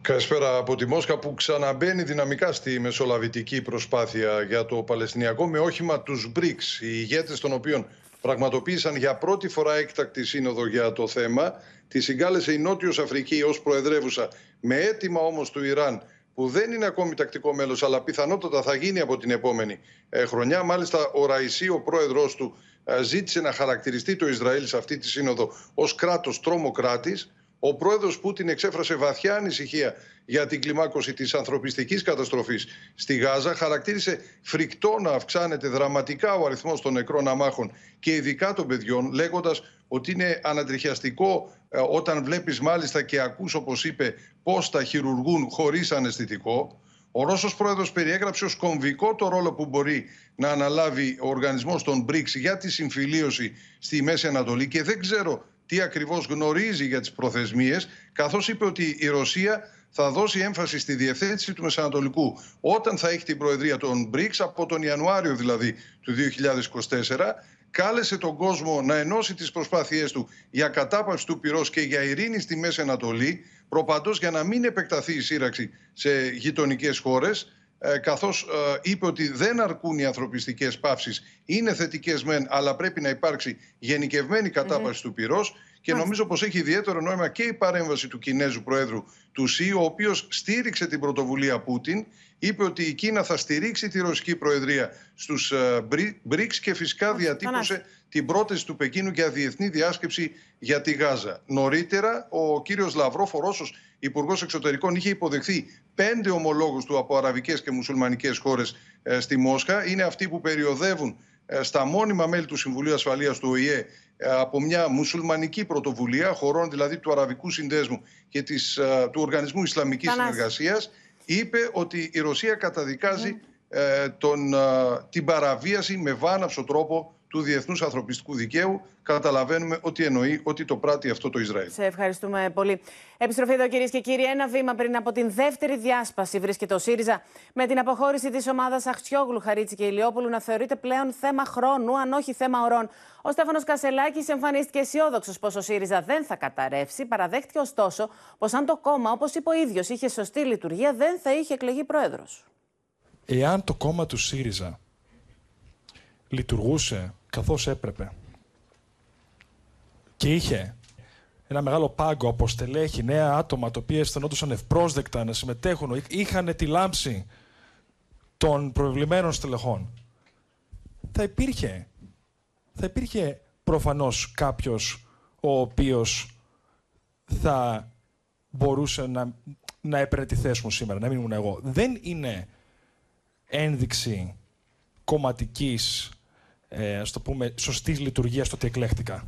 Speaker 34: Καλησπέρα από τη Μόσχα που ξαναμπαίνει δυναμικά στη μεσολαβητική προσπάθεια για το Παλαιστινιακό με όχημα τους BRICS, οι ηγέτες των οποίων πραγματοποίησαν για πρώτη φορά έκτακτη σύνοδο για το θέμα. Τη συγκάλεσε η Νότιος Αφρική ως προεδρεύουσα με αίτημα όμως του Ιράν που δεν είναι ακόμη τακτικό μέλος αλλά πιθανότατα θα γίνει από την επόμενη ε, χρονιά. Μάλιστα ο Ραϊσί, ο πρόεδρος του, ε, ζήτησε να χαρακτηριστεί το Ισραήλ σε αυτή τη σύνοδο ως κράτος τρομοκράτης ο πρόεδρος Πούτιν εξέφρασε βαθιά ανησυχία για την κλιμάκωση της ανθρωπιστικής καταστροφής στη Γάζα. Χαρακτήρισε φρικτό να αυξάνεται δραματικά ο αριθμός των νεκρών αμάχων και ειδικά των παιδιών, λέγοντας ότι είναι ανατριχιαστικό ε, όταν βλέπεις μάλιστα και ακούς όπως είπε πώς τα χειρουργούν χωρίς αναισθητικό. Ο Ρώσος πρόεδρος περιέγραψε ως κομβικό το ρόλο που μπορεί να αναλάβει ο οργανισμός των BRICS για τη συμφιλίωση στη Μέση Ανατολή και δεν ξέρω τι ακριβώς γνωρίζει για τις προθεσμίες, καθώς είπε ότι η Ρωσία θα δώσει έμφαση στη διευθέτηση του Μεσανατολικού όταν θα έχει την προεδρία των BRICS, από τον Ιανουάριο δηλαδή του 2024, κάλεσε τον κόσμο να ενώσει τις προσπάθειές του για κατάπαυση του πυρός και για ειρήνη στη Μέση Ανατολή, προπαντός για να μην επεκταθεί η σύραξη σε γειτονικές χώρες, ε, καθώς ε, είπε ότι δεν αρκούν οι ανθρωπιστικές παύσεις, είναι θετικές μεν, αλλά πρέπει να υπάρξει γενικευμένη του πυρός. Και νομίζω πως έχει ιδιαίτερο νόημα και η παρέμβαση του Κινέζου Προέδρου του ΣΥ, ο οποίος στήριξε την πρωτοβουλία Πούτιν, είπε ότι η Κίνα θα στηρίξει τη Ρωσική Προεδρία στους BRICS ε, και φυσικά διατύπωσε την πρόταση του Πεκίνου για διεθνή διάσκεψη για τη Γάζα. Νωρίτερα, ο κύριος Λαυρόφ, ο Ρώσος Υπουργός Εξωτερικών, είχε υποδεχθεί πέντε ομολόγους του από αραβικές και μουσουλμανικές χώρες ε, στη Μόσχα. Είναι αυτοί που περιοδεύουν ε, στα μόνιμα μέλη του Συμβουλίου Ασφαλείας του ΟΗΕ ε, από μια μουσουλμανική πρωτοβουλία, χωρών δηλαδή του Αραβικού Συνδέσμου και της, του Οργανισμού Ισλαμικής Συνεργασίας, είπε ότι η Ρωσία καταδικάζει τον, την παραβίαση με βάναυσο τρόπο του διεθνούς ανθρωπιστικού δικαίου, καταλαβαίνουμε ότι εννοεί ότι το πράττει αυτό το Ισραήλ.
Speaker 2: Σε ευχαριστούμε πολύ. Επιστροφή εδώ κυρίες και κύριοι. Ένα βήμα πριν από την δεύτερη διάσπαση βρίσκεται ο ΣΥΡΙΖΑ με την αποχώρηση της ομάδας Αχτσιόγλου, Χαρίτσι και Ηλιόπουλου να θεωρείται πλέον θέμα χρόνου, αν όχι θέμα ωρών. Ο Στέφανος Κασελάκης εμφανίστηκε αισιόδοξος πως ο ΣΥΡΙΖΑ δεν θα καταρρεύσει. Παραδέχτηκε ωστόσο πως αν το κόμμα, όπως είπε ο ίδιος, είχε σωστή λειτουργία, δεν θα είχε εκλεγεί πρόεδρος.
Speaker 35: Εάν το κόμμα του ΣΥΡΙΖΑ λειτουργούσε καθώς έπρεπε και είχε ένα μεγάλο πάγκο από στελέχη, νέα άτομα, τα οποία αισθανόντουσαν ευπρόσδεκτα να συμμετέχουν, είχαν τη λάμψη των προβλημένων στελεχών, θα υπήρχε, θα υπήρχε προφανώς κάποιος ο οποίος θα μπορούσε να, να έπαιρνε τη θέση μου σήμερα, να μην ήμουν εγώ. Δεν είναι ένδειξη κομματικής ε, ας το πούμε, σωστή λειτουργία στο ότι εκλέχτηκα.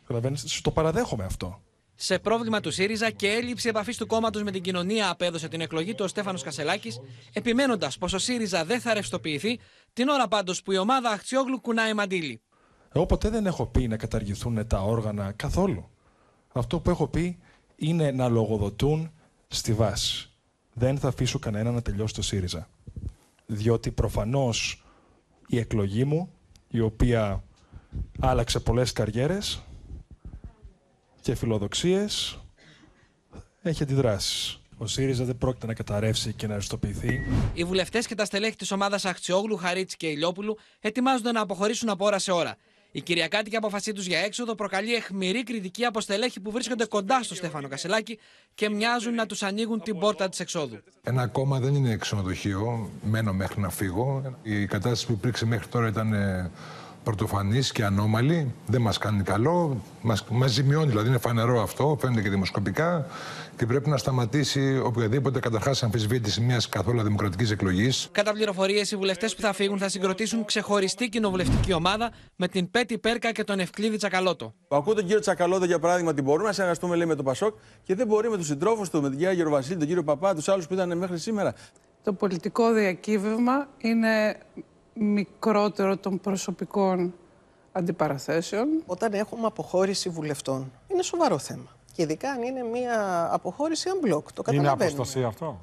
Speaker 35: Καταλαβαίνετε, το παραδέχομαι αυτό.
Speaker 36: Σε πρόβλημα του ΣΥΡΙΖΑ και έλλειψη επαφής του κόμματος με την κοινωνία απέδωσε την εκλογή του ο Στέφανος Κασελάκης, επιμένοντας πως ο ΣΥΡΙΖΑ δεν θα ρευστοποιηθεί, την ώρα πάντως που η ομάδα Αχτσιόγλου κουνάει μαντίλι.
Speaker 35: Εγώ ποτέ δεν έχω πει να καταργηθούν τα όργανα καθόλου. Αυτό που έχω πει είναι να λογοδοτούν στη βάση. Δεν θα αφήσω κανένα να τελειώσει το ΣΥΡΙΖΑ. Διότι προφανώς η εκλογή μου η οποία άλλαξε πολλές καριέρες και φιλοδοξίες, έχει αντιδράσεις. Ο ΣΥΡΙΖΑ δεν πρόκειται να καταρρεύσει και να αριστοποιηθεί.
Speaker 36: Οι βουλευτές και τα στελέχη της ομάδας Αχτσιόγλου, Χαρίτση και Ηλιόπουλου ετοιμάζονται να αποχωρήσουν από ώρα σε ώρα. Η κυριακάτικη απόφασή τους για έξοδο προκαλεί εχμηρή κριτική από στελέχη που βρίσκονται κοντά στο Στέφανο Κασελάκη και μοιάζουν να τους ανοίγουν την πόρτα της εξόδου.
Speaker 37: Ένα κόμμα δεν είναι ξενοδοχείο. Μένω μέχρι να φύγω. Η κατάσταση που υπήρξε μέχρι τώρα ήταν ε, πρωτοφανής και ανώμαλη. Δεν μας κάνει καλό. Μας ζημιώνει, δηλαδή είναι φανερό αυτό. Φαίνεται και δημοσκοπικά και πρέπει να σταματήσει οποιαδήποτε καταρχάς αμφισβήτηση μιας καθόλου δημοκρατικής εκλογής.
Speaker 36: Κατά πληροφορίες, οι βουλευτές που θα φύγουν θα συγκροτήσουν ξεχωριστή κοινοβουλευτική ομάδα με την Πέτη Πέρκα και τον Ευκλήδη Τσακαλώτο.
Speaker 38: Ακούω τον κύριο Τσακαλώτο για παράδειγμα ότι μπορούμε να συνεργαστούμε λέει, με τον Πασόκ και δεν μπορεί με τους συντρόφους του, με τον κύριο Γεροβασίλη, τον κύριο Παπά, τους άλλους που ήταν μέχρι σήμερα.
Speaker 39: Το πολιτικό διακύβευμα είναι μικρότερο των προσωπικών αντιπαραθέσεων.
Speaker 40: Όταν έχουμε αποχώρηση βουλευτών, είναι σοβαρό θέμα. Και ειδικά αν είναι μια αποχώρηση unblock. Το
Speaker 41: Είναι αποστασία αυτό;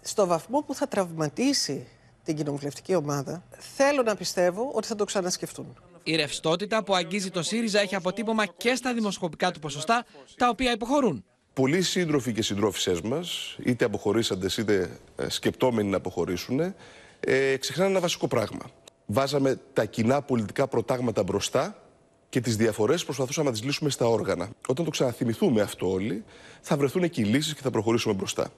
Speaker 40: Στο βαθμό που θα τραυματίσει την κοινοβουλευτική ομάδα, θέλω να πιστεύω ότι θα το ξανασκεφτούν.
Speaker 36: Η ρευστότητα που αγγίζει το ΣΥΡΙΖΑ έχει αποτύπωμα και στα δημοσκοπικά του ποσοστά, τα οποία υποχωρούν.
Speaker 42: Πολλοί σύντροφοι και συντρόφισσές μας, είτε αποχωρήσαντες είτε ε, σκεπτόμενοι να αποχωρήσουν, ε, ξεχνάνε ένα βασικό πράγμα. Βάζαμε τα κοινά πολιτικά προτάγματα μπροστά και τις διαφορές προσπαθούσαμε να τις λύσουμε στα όργανα. Όταν το ξαναθυμηθούμε αυτό όλοι, θα βρεθούν εκεί λύσεις και θα προχωρήσουμε μπροστά.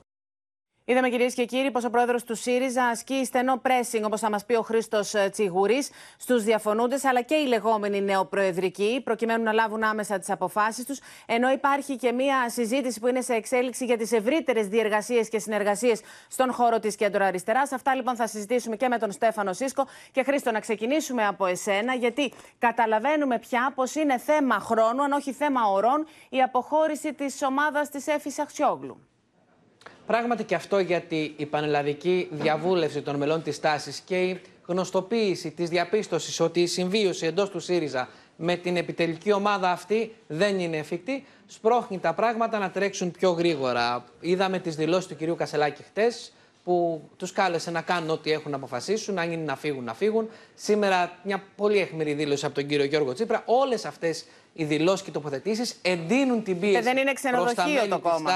Speaker 2: Είδαμε κυρίες και κύριοι πως ο πρόεδρος του ΣΥΡΙΖΑ ασκεί στενό pressing, όπως θα μας πει ο Χρήστος Τσιγουρής, στους διαφωνούντες, αλλά και οι λεγόμενοι νεοπροεδρικοί, προκειμένου να λάβουν άμεσα τις αποφάσεις τους. Ενώ υπάρχει και μία συζήτηση που είναι σε εξέλιξη για τις ευρύτερες διεργασίες και συνεργασίες στον χώρο της κέντρο αριστερά. Αυτά λοιπόν θα συζητήσουμε και με τον Στέφανο Σίσκο. Και Χρήστο, να ξεκινήσουμε από εσένα, γιατί καταλαβαίνουμε πια πως είναι θέμα χρόνου, αν όχι θέμα ωρών, η αποχώρηση της ομάδας της Έφη Αχτσιόγλου.
Speaker 36: Πράγματι και αυτό γιατί η πανελλαδική διαβούλευση των μελών της τάσης και η γνωστοποίηση της διαπίστωσης ότι η συμβίωση εντός του ΣΥΡΙΖΑ με την επιτελική ομάδα αυτή δεν είναι εφικτή, σπρώχνει τα πράγματα να τρέξουν πιο γρήγορα. Είδαμε τις δηλώσεις του κυρίου Κασελάκη χτες, που τους κάλεσε να κάνουν ό,τι έχουν να αποφασίσουν, αν είναι να φύγουν, να φύγουν. Σήμερα μια πολύ αιχμηρή δήλωση από τον κύριο Γιώργο Τσίπρα. Όλες αυτές οι δηλώσεις και τοποθετήσεις εντείνουν την πίεση
Speaker 2: Και δεν είναι ξενοδοχείο το κόμμα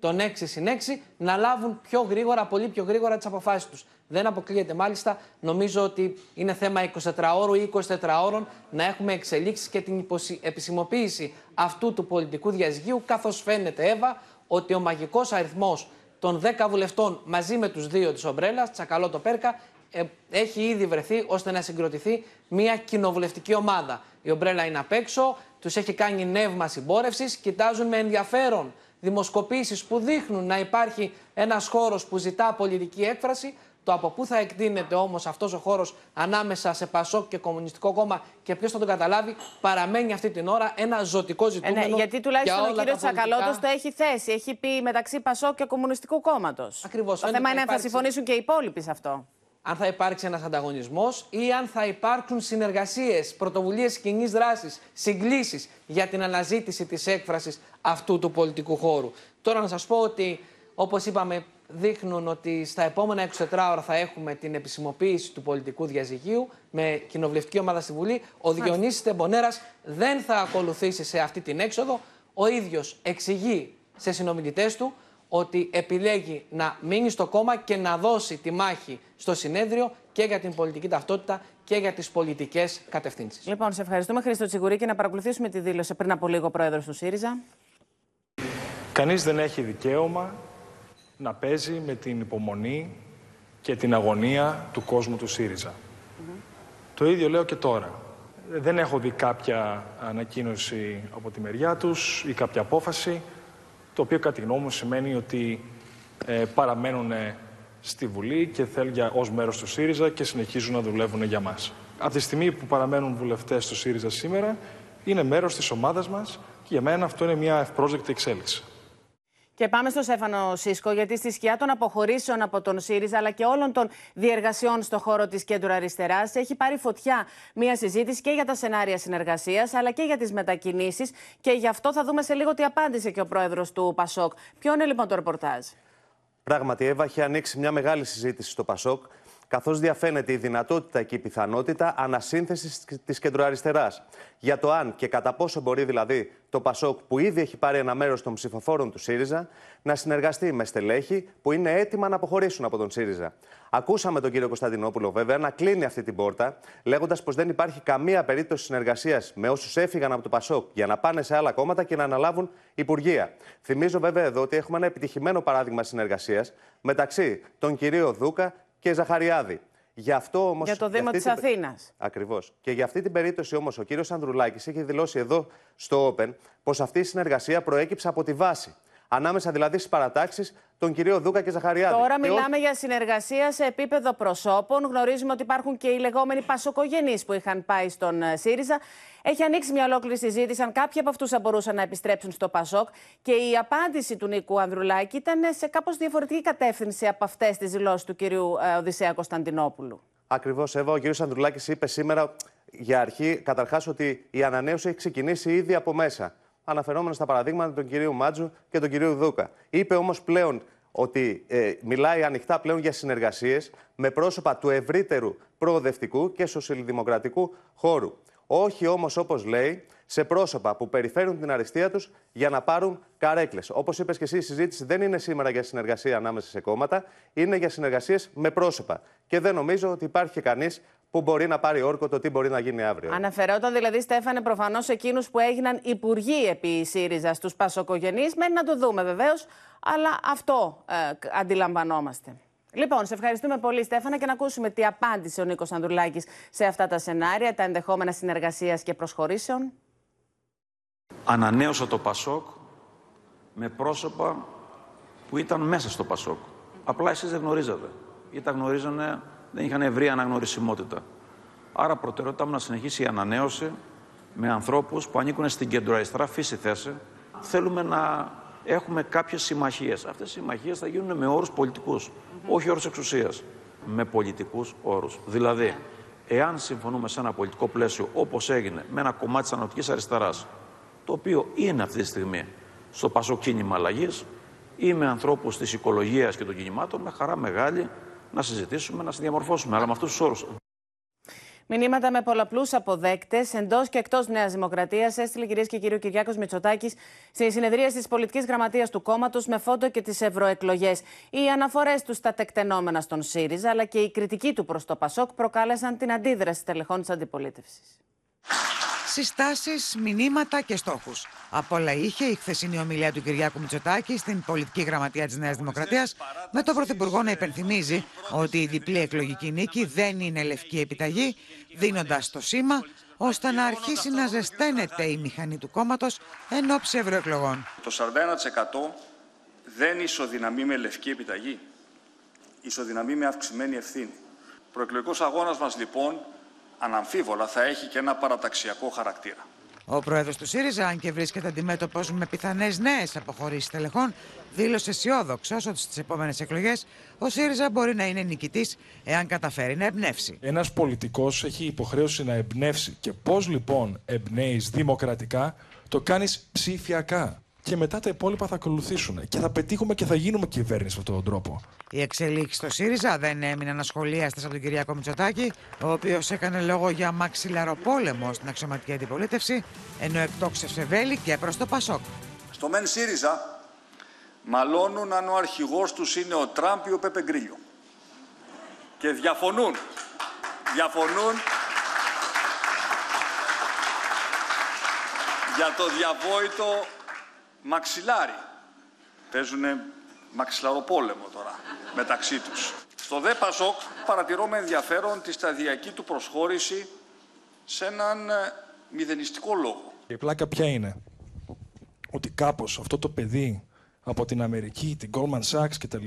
Speaker 36: των 6 συν 6 να λάβουν πιο γρήγορα, πολύ πιο γρήγορα τις αποφάσεις τους. Δεν αποκλείεται μάλιστα, νομίζω ότι είναι θέμα 24 ώρου ή 24 ώρων να έχουμε εξελίξεις και την επισημοποίηση αυτού του πολιτικού διαζυγίου, καθώς φαίνεται, Εύα, ότι ο μαγικός αριθμός των 10 βουλευτών μαζί με τους δύο της Ομπρέλας, Τσακαλώ το Πέρκα, ε, έχει ήδη βρεθεί ώστε να συγκροτηθεί μια κοινοβουλευτική ομάδα. Η Ομπρέλα είναι απ' έξω, τους έχει κάνει νεύμα συμπόρευσης, κοιτάζουν με ενδιαφέρον δημοσκοπήσεις που δείχνουν να υπάρχει ένας χώρος που ζητά πολιτική έκφραση. Το από πού θα εκτείνεται όμως αυτός ο χώρος ανάμεσα σε Πασόκ και Κομμουνιστικό Κόμμα και ποιος θα τον καταλάβει, παραμένει αυτή την ώρα ένα ζωτικό ζητούμενο.
Speaker 2: Ε, ναι, γιατί τουλάχιστον ο κύριος Τσακαλώτος το έχει θέσει. Έχει πει μεταξύ Πασόκ και Κομμουνιστικού Κόμματος.
Speaker 36: Ακριβώς.
Speaker 2: Το θέμα είναι αν θα συμφωνήσουν και οι υπόλοιποι σε αυτό
Speaker 36: αν θα υπάρξει ένας ανταγωνισμός ή αν θα υπάρξουν συνεργασίες, πρωτοβουλίες κοινής δράσης, συγκλήσεις για την αναζήτηση της έκφρασης αυτού του πολιτικού χώρου. Τώρα να σας πω ότι, όπως είπαμε, δείχνουν ότι στα επόμενα 24 ώρα θα έχουμε την επισημοποίηση του πολιτικού διαζυγίου με κοινοβουλευτική ομάδα στη Βουλή. Ο Διονύσης Τεμπονέρας δεν θα ακολουθήσει σε αυτή την έξοδο. Ο ίδιος εξηγεί σε συνομιλητές του ότι επιλέγει να μείνει στο κόμμα και να δώσει τη μάχη στο συνέδριο και για την πολιτική ταυτότητα και για τις πολιτικές κατευθύνσεις.
Speaker 2: Λοιπόν, σε ευχαριστούμε, Χρήστο Τσιγουρή, και να παρακολουθήσουμε τη δήλωση πριν από λίγο πρόεδρος του ΣΥΡΙΖΑ.
Speaker 35: Κανείς δεν έχει δικαίωμα να παίζει με την υπομονή και την αγωνία του κόσμου του ΣΥΡΙΖΑ. Το ίδιο λέω και τώρα. Δεν έχω δει κάποια ανακοίνωση από τη μεριά τους ή κάποια απόφαση το οποίο κατά τη γνώμη μου σημαίνει ότι ε, παραμένουν στη Βουλή και θέλουν για, ως μέρος του ΣΥΡΙΖΑ και συνεχίζουν να δουλεύουν για μας. Από τη στιγμή που παραμένουν βουλευτές του ΣΥΡΙΖΑ σήμερα, είναι μέρος της ομάδας μας και για μένα αυτό είναι μια ευπρόσδεκτη εξέλιξη.
Speaker 2: Και πάμε στο Σέφανο Σίσκο, γιατί στη σκιά των αποχωρήσεων από τον ΣΥΡΙΖΑ αλλά και όλων των διεργασιών στον χώρο της κέντρου αριστερά έχει πάρει φωτιά μια συζήτηση και για τα σενάρια συνεργασίας αλλά και για τις μετακινήσεις. Και γι' αυτό θα δούμε σε λίγο τι απάντησε και ο πρόεδρος του Πασόκ. Ποιο είναι λοιπόν το ρεπορτάζ;
Speaker 43: Πράγματι, Εύα, έχει ανοίξει μια μεγάλη συζήτηση στο Πασόκ καθώς διαφαίνεται η δυνατότητα και η πιθανότητα ανασύνθεσης της κεντροαριστεράς. Για το αν και κατά πόσο μπορεί δηλαδή το Πασόκ, που ήδη έχει πάρει ένα μέρος των ψηφοφόρων του ΣΥΡΙΖΑ, να συνεργαστεί με στελέχη που είναι έτοιμα να αποχωρήσουν από τον ΣΥΡΙΖΑ. Ακούσαμε τον κύριο Κωνσταντινόπουλο, βέβαια, να κλείνει αυτή την πόρτα, λέγοντας πως δεν υπάρχει καμία περίπτωση συνεργασίας με όσους έφυγαν από το Πασόκ για να πάνε σε άλλα κόμματα και να αναλάβουν υπουργεία. Θυμίζω, βέβαια, εδώ ότι έχουμε ένα επιτυχημένο παράδειγμα συνεργασίας μεταξύ των κυρίων Δούκα και Ζαχαριάδη.
Speaker 2: Για, αυτό όμως, για το Δήμο της Αθήνας.
Speaker 43: Ακριβώς. Και για αυτή την περίπτωση όμως ο κύριος Ανδρουλάκης έχει δηλώσει εδώ στο Open πως αυτή η συνεργασία προέκυψε από τη βάση. Ανάμεσα δηλαδή στις παρατάξεις των κυρίων Δούκα και Ζαχαριάδη.
Speaker 2: Τώρα μιλάμε για συνεργασία σε επίπεδο προσώπων. Γνωρίζουμε ότι υπάρχουν και οι λεγόμενοι πασοκογενείς που είχαν πάει στον ε, ΣΥΡΙΖΑ. Έχει ανοίξει μια ολόκληρη συζήτηση αν κάποιοι από αυτούς θα μπορούσαν να επιστρέψουν στο Πασόκ. Και η απάντηση του Νίκου Ανδρουλάκη ήταν σε κάπως διαφορετική κατεύθυνση από αυτές τις δηλώσεις του κυρίου ε, Οδυσσέα Κωνσταντινόπουλου.
Speaker 43: Ακριβώς, Εύα. Ο κύριος Ανδρουλάκης είπε σήμερα για αρχή, καταρχάς, ότι η ανανέωση έχει ξεκινήσει ήδη από μέσα. Αναφερόμενος στα παραδείγματα των κυρίου Μάτζου και των κυρίου Δούκα. Είπε όμως πλέον ότι ε, μιλάει ανοιχτά πλέον για συνεργασίες με πρόσωπα του ευρύτερου προοδευτικού και σοσιαλδημοκρατικού χώρου. Όχι όμως όπως λέει σε πρόσωπα που περιφέρουν την αριστεία τους για να πάρουν καρέκλες. Όπως είπες και εσύ η συζήτηση δεν είναι σήμερα για συνεργασία ανάμεσα σε κόμματα, είναι για συνεργασίες με πρόσωπα. Και δεν νομίζω ότι υπάρχει κανείς που μπορεί να πάρει όρκο το τι μπορεί να γίνει αύριο.
Speaker 2: Αναφερόταν δηλαδή, Στέφανε, προφανώς εκείνους που έγιναν υπουργοί επί ΣΥΡΙΖΑ στους Πασοκογενείς. Μένει να το δούμε βεβαίως, αλλά αυτό ε, αντιλαμβανόμαστε. Λοιπόν, σε ευχαριστούμε πολύ, Στέφανα, και να ακούσουμε τι απάντησε ο Νίκος Ανδρουλάκης σε αυτά τα σενάρια, τα ενδεχόμενα συνεργασίας και προσχωρήσεων.
Speaker 41: Ανανέωσα το Πασόκ με πρόσωπα που ήταν μέσα στο Πασόκ. Απλά εσείς δεν γνωρίζατε. Ή τα γνωρίζανε, δεν είχαν ευρία αναγνωρισιμότητα. Άρα προτεραιότητά μου να συνεχίσει η ανανέωση με ανθρώπους που ανήκουν στην κεντροαριστερά φύση θέση. Θέλουμε να έχουμε κάποιες συμμαχίες. Αυτές οι συμμαχίες θα γίνουν με όρους πολιτικούς, όχι όρους εξουσίας. Με πολιτικούς όρους. Δηλαδή, εάν συμφωνούμε σε ένα πολιτικό πλαίσιο όπως έγινε με ένα κομμάτι της ανατολικής αριστεράς, το οποίο είναι αυτή τη στιγμή στο πασό κίνημα αλλαγής ή με ανθρώπους της οικολογίας και των κινημάτων, με χαρά μεγάλη να συζητήσουμε, να συνδιαμορφώσουμε, αλλά με αυτούς τους όρους.
Speaker 2: Μηνύματα με πολλαπλού αποδέκτε εντός και εκτός Νέας Δημοκρατίας έστειλε κυρίες και κύριοι ο Κυριάκος Μητσοτάκης στη συνεδρία της πολιτικής γραμματείας του κόμματος με φόντο και τις ευρωεκλογές. Οι αναφορές τους στα τεκτενόμενα στον ΣΥΡΙΖΑ αλλά και η κριτική του προς το ΠΑΣΟΚ προκάλεσαν την αντίδραση τελεχών της αντιπολίτευσης.
Speaker 44: Συστάσεις, μηνύματα και στόχους. Από όλα είχε η χθεσινή ομιλία του Κυριάκου Μητσοτάκη στην πολιτική γραμματεία της Νέας Δημοκρατίας, με τον Πρωθυπουργό να υπενθυμίζει ότι η διπλή εκλογική νίκη δεν είναι λευκή επιταγή, δίνοντας το σήμα ώστε να αρχίσει να ζεσταίνεται η μηχανή του κόμματος εν ώψη ευρωεκλογών.
Speaker 45: Το 41% δεν ισοδυναμεί με λευκή επιταγή. Ισοδυναμεί με αυξημένη ευθύνη. Ο προεκλογικός αγώνας μας λοιπόν αναμφίβολα θα έχει και ένα παραταξιακό χαρακτήρα.
Speaker 44: Ο πρόεδρος του ΣΥΡΙΖΑ, αν και βρίσκεται αντιμέτωπος με πιθανές νέες αποχωρήσεις τελεχών, δήλωσε αισιόδοξος ότι στις επόμενες εκλογές ο ΣΥΡΙΖΑ μπορεί να είναι νικητής εάν καταφέρει να εμπνεύσει.
Speaker 35: Ένας πολιτικός έχει υποχρέωση να εμπνεύσει. Και πώς λοιπόν εμπνέεις δημοκρατικά, το κάνεις ψηφιακά. Και μετά τα υπόλοιπα θα ακολουθήσουν. Και θα πετύχουμε και θα γίνουμε κυβέρνηση με αυτόν τον τρόπο.
Speaker 44: Οι εξελίξεις στο ΣΥΡΙΖΑ δεν έμειναν ασχολίαστες από τον Κυριακό Μητσοτάκη, ο οποίος έκανε λόγο για μαξιλαροπόλεμο στην αξιωματική αντιπολίτευση, ενώ εκτόξευσε βέλη και προς το Πασόκ.
Speaker 45: Στο ΜΕΝ ΣΥΡΙΖΑ μαλώνουν αν ο αρχηγός τους είναι ο Τραμπ ή ο Πέπε Γκρίλιο. Και διαφωνούν. Διαφωνούν για το διαβόητο μαξιλάρι. Παίζουν μαξιλαροπόλεμο τώρα μεταξύ τους. Στο ΔΕ Πασόκ παρατηρώ με ενδιαφέρον τη σταδιακή του προσχώρηση σε έναν ε, μηδενιστικό λόγο.
Speaker 35: Η πλάκα ποια είναι; Ότι κάπως αυτό το παιδί από την Αμερική, την Goldman Sachs κτλ.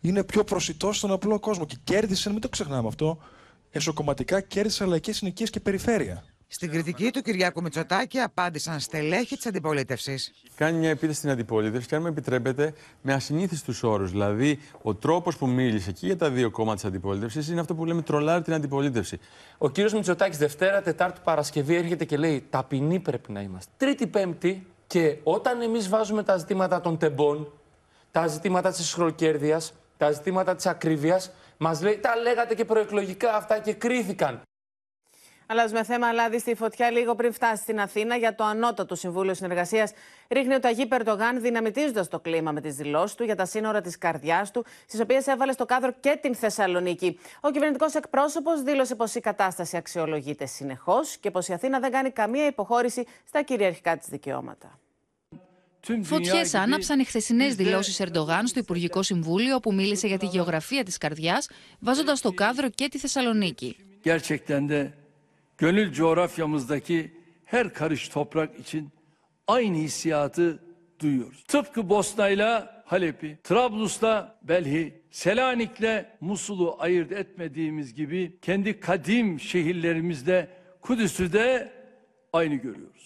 Speaker 35: είναι πιο προσιτός στον απλό κόσμο. Και κέρδισε, μην το ξεχνάμε αυτό, εσωκομματικά κέρδισε λαϊκές συνοικίες και περιφέρεια.
Speaker 44: Στην κριτική του Κυριάκου Μητσοτάκη απάντησαν στελέχη της αντιπολίτευσης.
Speaker 38: Κάνει μια επίθεση στην αντιπολίτευση και, αν με επιτρέπετε, με ασυνήθιστους όρους. Δηλαδή, ο τρόπος που μίλησε και για τα δύο κόμματα της αντιπολίτευσης είναι αυτό που λέμε τρολάρει την αντιπολίτευση.
Speaker 46: Ο κύριος Μητσοτάκης Δευτέρα, Τετάρτη, Παρασκευή έρχεται και λέει: Ταπεινοί πρέπει να είμαστε. Τρίτη, Πέμπτη, και όταν εμείς βάζουμε τα ζητήματα των τεμπών, τα ζητήματα της ισχροκέρδεια, τα ζητήματα της ακρίβειας, μας λέει: Τα λέγατε και προεκλογικά αυτά και κρίθηκαν.
Speaker 2: Αλλάζουμε θέμα, αλλά στη φωτιά λίγο πριν φτάσει στην Αθήνα για το Ανώτατο Συμβούλιο Συνεργασίας. Ρίχνει ο Ταγί Περτογάν, δυναμητίζοντας το κλίμα με τις δηλώσεις του για τα σύνορα της καρδιάς του, στις οποίες έβαλε στο κάδρο και την Θεσσαλονίκη. Ο κυβερνητικός εκπρόσωπος δήλωσε πως η κατάσταση αξιολογείται συνεχώς και πως η Αθήνα δεν κάνει καμία υποχώρηση στα κυριαρχικά της δικαιώματα.
Speaker 47: Φωτιές άναψαν οι χθεσινές δηλώσεις Ερντογάν στο Υπουργικό Συμβούλιο, όπου μίλησε για τη γεωγραφία της καρδιάς, βάζοντας στο κάδρο και τη Θεσσαλονίκη.
Speaker 48: Gönül coğrafyamızdaki her karış toprak için aynı hissiyatı duyuyoruz. Tıpkı Bosna'yla Halep'i, Trablus'la Belhi, Selanik'le Musul'u ayırt etmediğimiz gibi kendi kadim şehirlerimizde Kudüs'ü de aynı görüyoruz.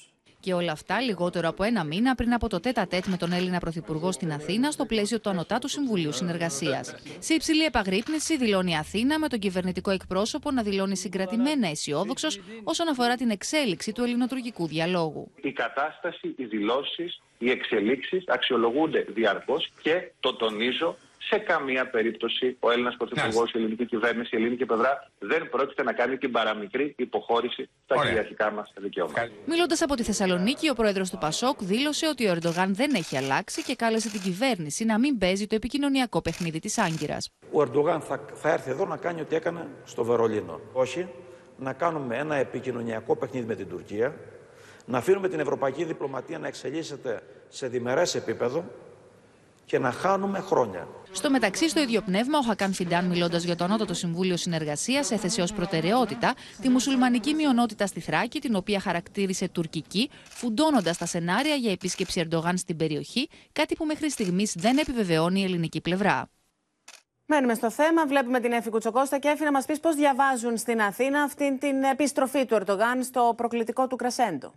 Speaker 47: Και όλα αυτά λιγότερο από ένα μήνα πριν από το τέτα τέτ με τον Έλληνα Πρωθυπουργό στην Αθήνα στο πλαίσιο του Ανωτάτου Συμβουλίου Συνεργασίας. Σε υψηλή επαγρύπνηση δηλώνει η Αθήνα με τον κυβερνητικό εκπρόσωπο να δηλώνει συγκρατημένα αισιόδοξος όσον αφορά την εξέλιξη του ελληνοτουρκικού διαλόγου.
Speaker 49: Η κατάσταση, οι δηλώσεις, οι εξελίξεις αξιολογούνται διαρκώς και το τονίζω σε καμία περίπτωση ο Έλληνας Πρωθυπουργός, η ελληνική κυβέρνηση, η ελληνική πλευρά δεν πρόκειται να κάνει την παραμικρή υποχώρηση στα κυριαρχικά μας δικαιώματα.
Speaker 47: Μιλώντας από τη Θεσσαλονίκη, ο πρόεδρος του Πασόκ δήλωσε ότι ο Ερντογάν δεν έχει αλλάξει και κάλεσε την κυβέρνηση να μην παίζει το επικοινωνιακό παιχνίδι της Άγκυρας.
Speaker 41: Ο Ερντογάν θα, θα έρθει εδώ να κάνει ό,τι έκανε στο Βερολίνο. Όχι να κάνουμε ένα επικοινωνιακό παιχνίδι με την Τουρκία, να αφήνουμε την ευρωπαϊκή διπλωματία να εξελίσσεται σε διμερές επίπεδο και να χάνουμε χρόνια.
Speaker 47: Στο μεταξύ, στο ίδιο πνεύμα, ο Χακάν Φιντάν, μιλώντας για το Ανώτατο Συμβούλιο Συνεργασίας, έθεσε ως προτεραιότητα τη μουσουλμανική μειονότητα στη Θράκη, την οποία χαρακτήρισε τουρκική, φουντώνοντας τα σενάρια για επίσκεψη Ερντογάν στην περιοχή, κάτι που μέχρι στιγμής δεν επιβεβαιώνει η ελληνική πλευρά.
Speaker 2: Μένουμε στο θέμα. Βλέπουμε την Έφη Κουτσοκώστα και Έφη να μας πεις πώς διαβάζουν στην Αθήνα αυτή την επιστροφή του Ερντογάν στο προκλητικό του Κρασέντο.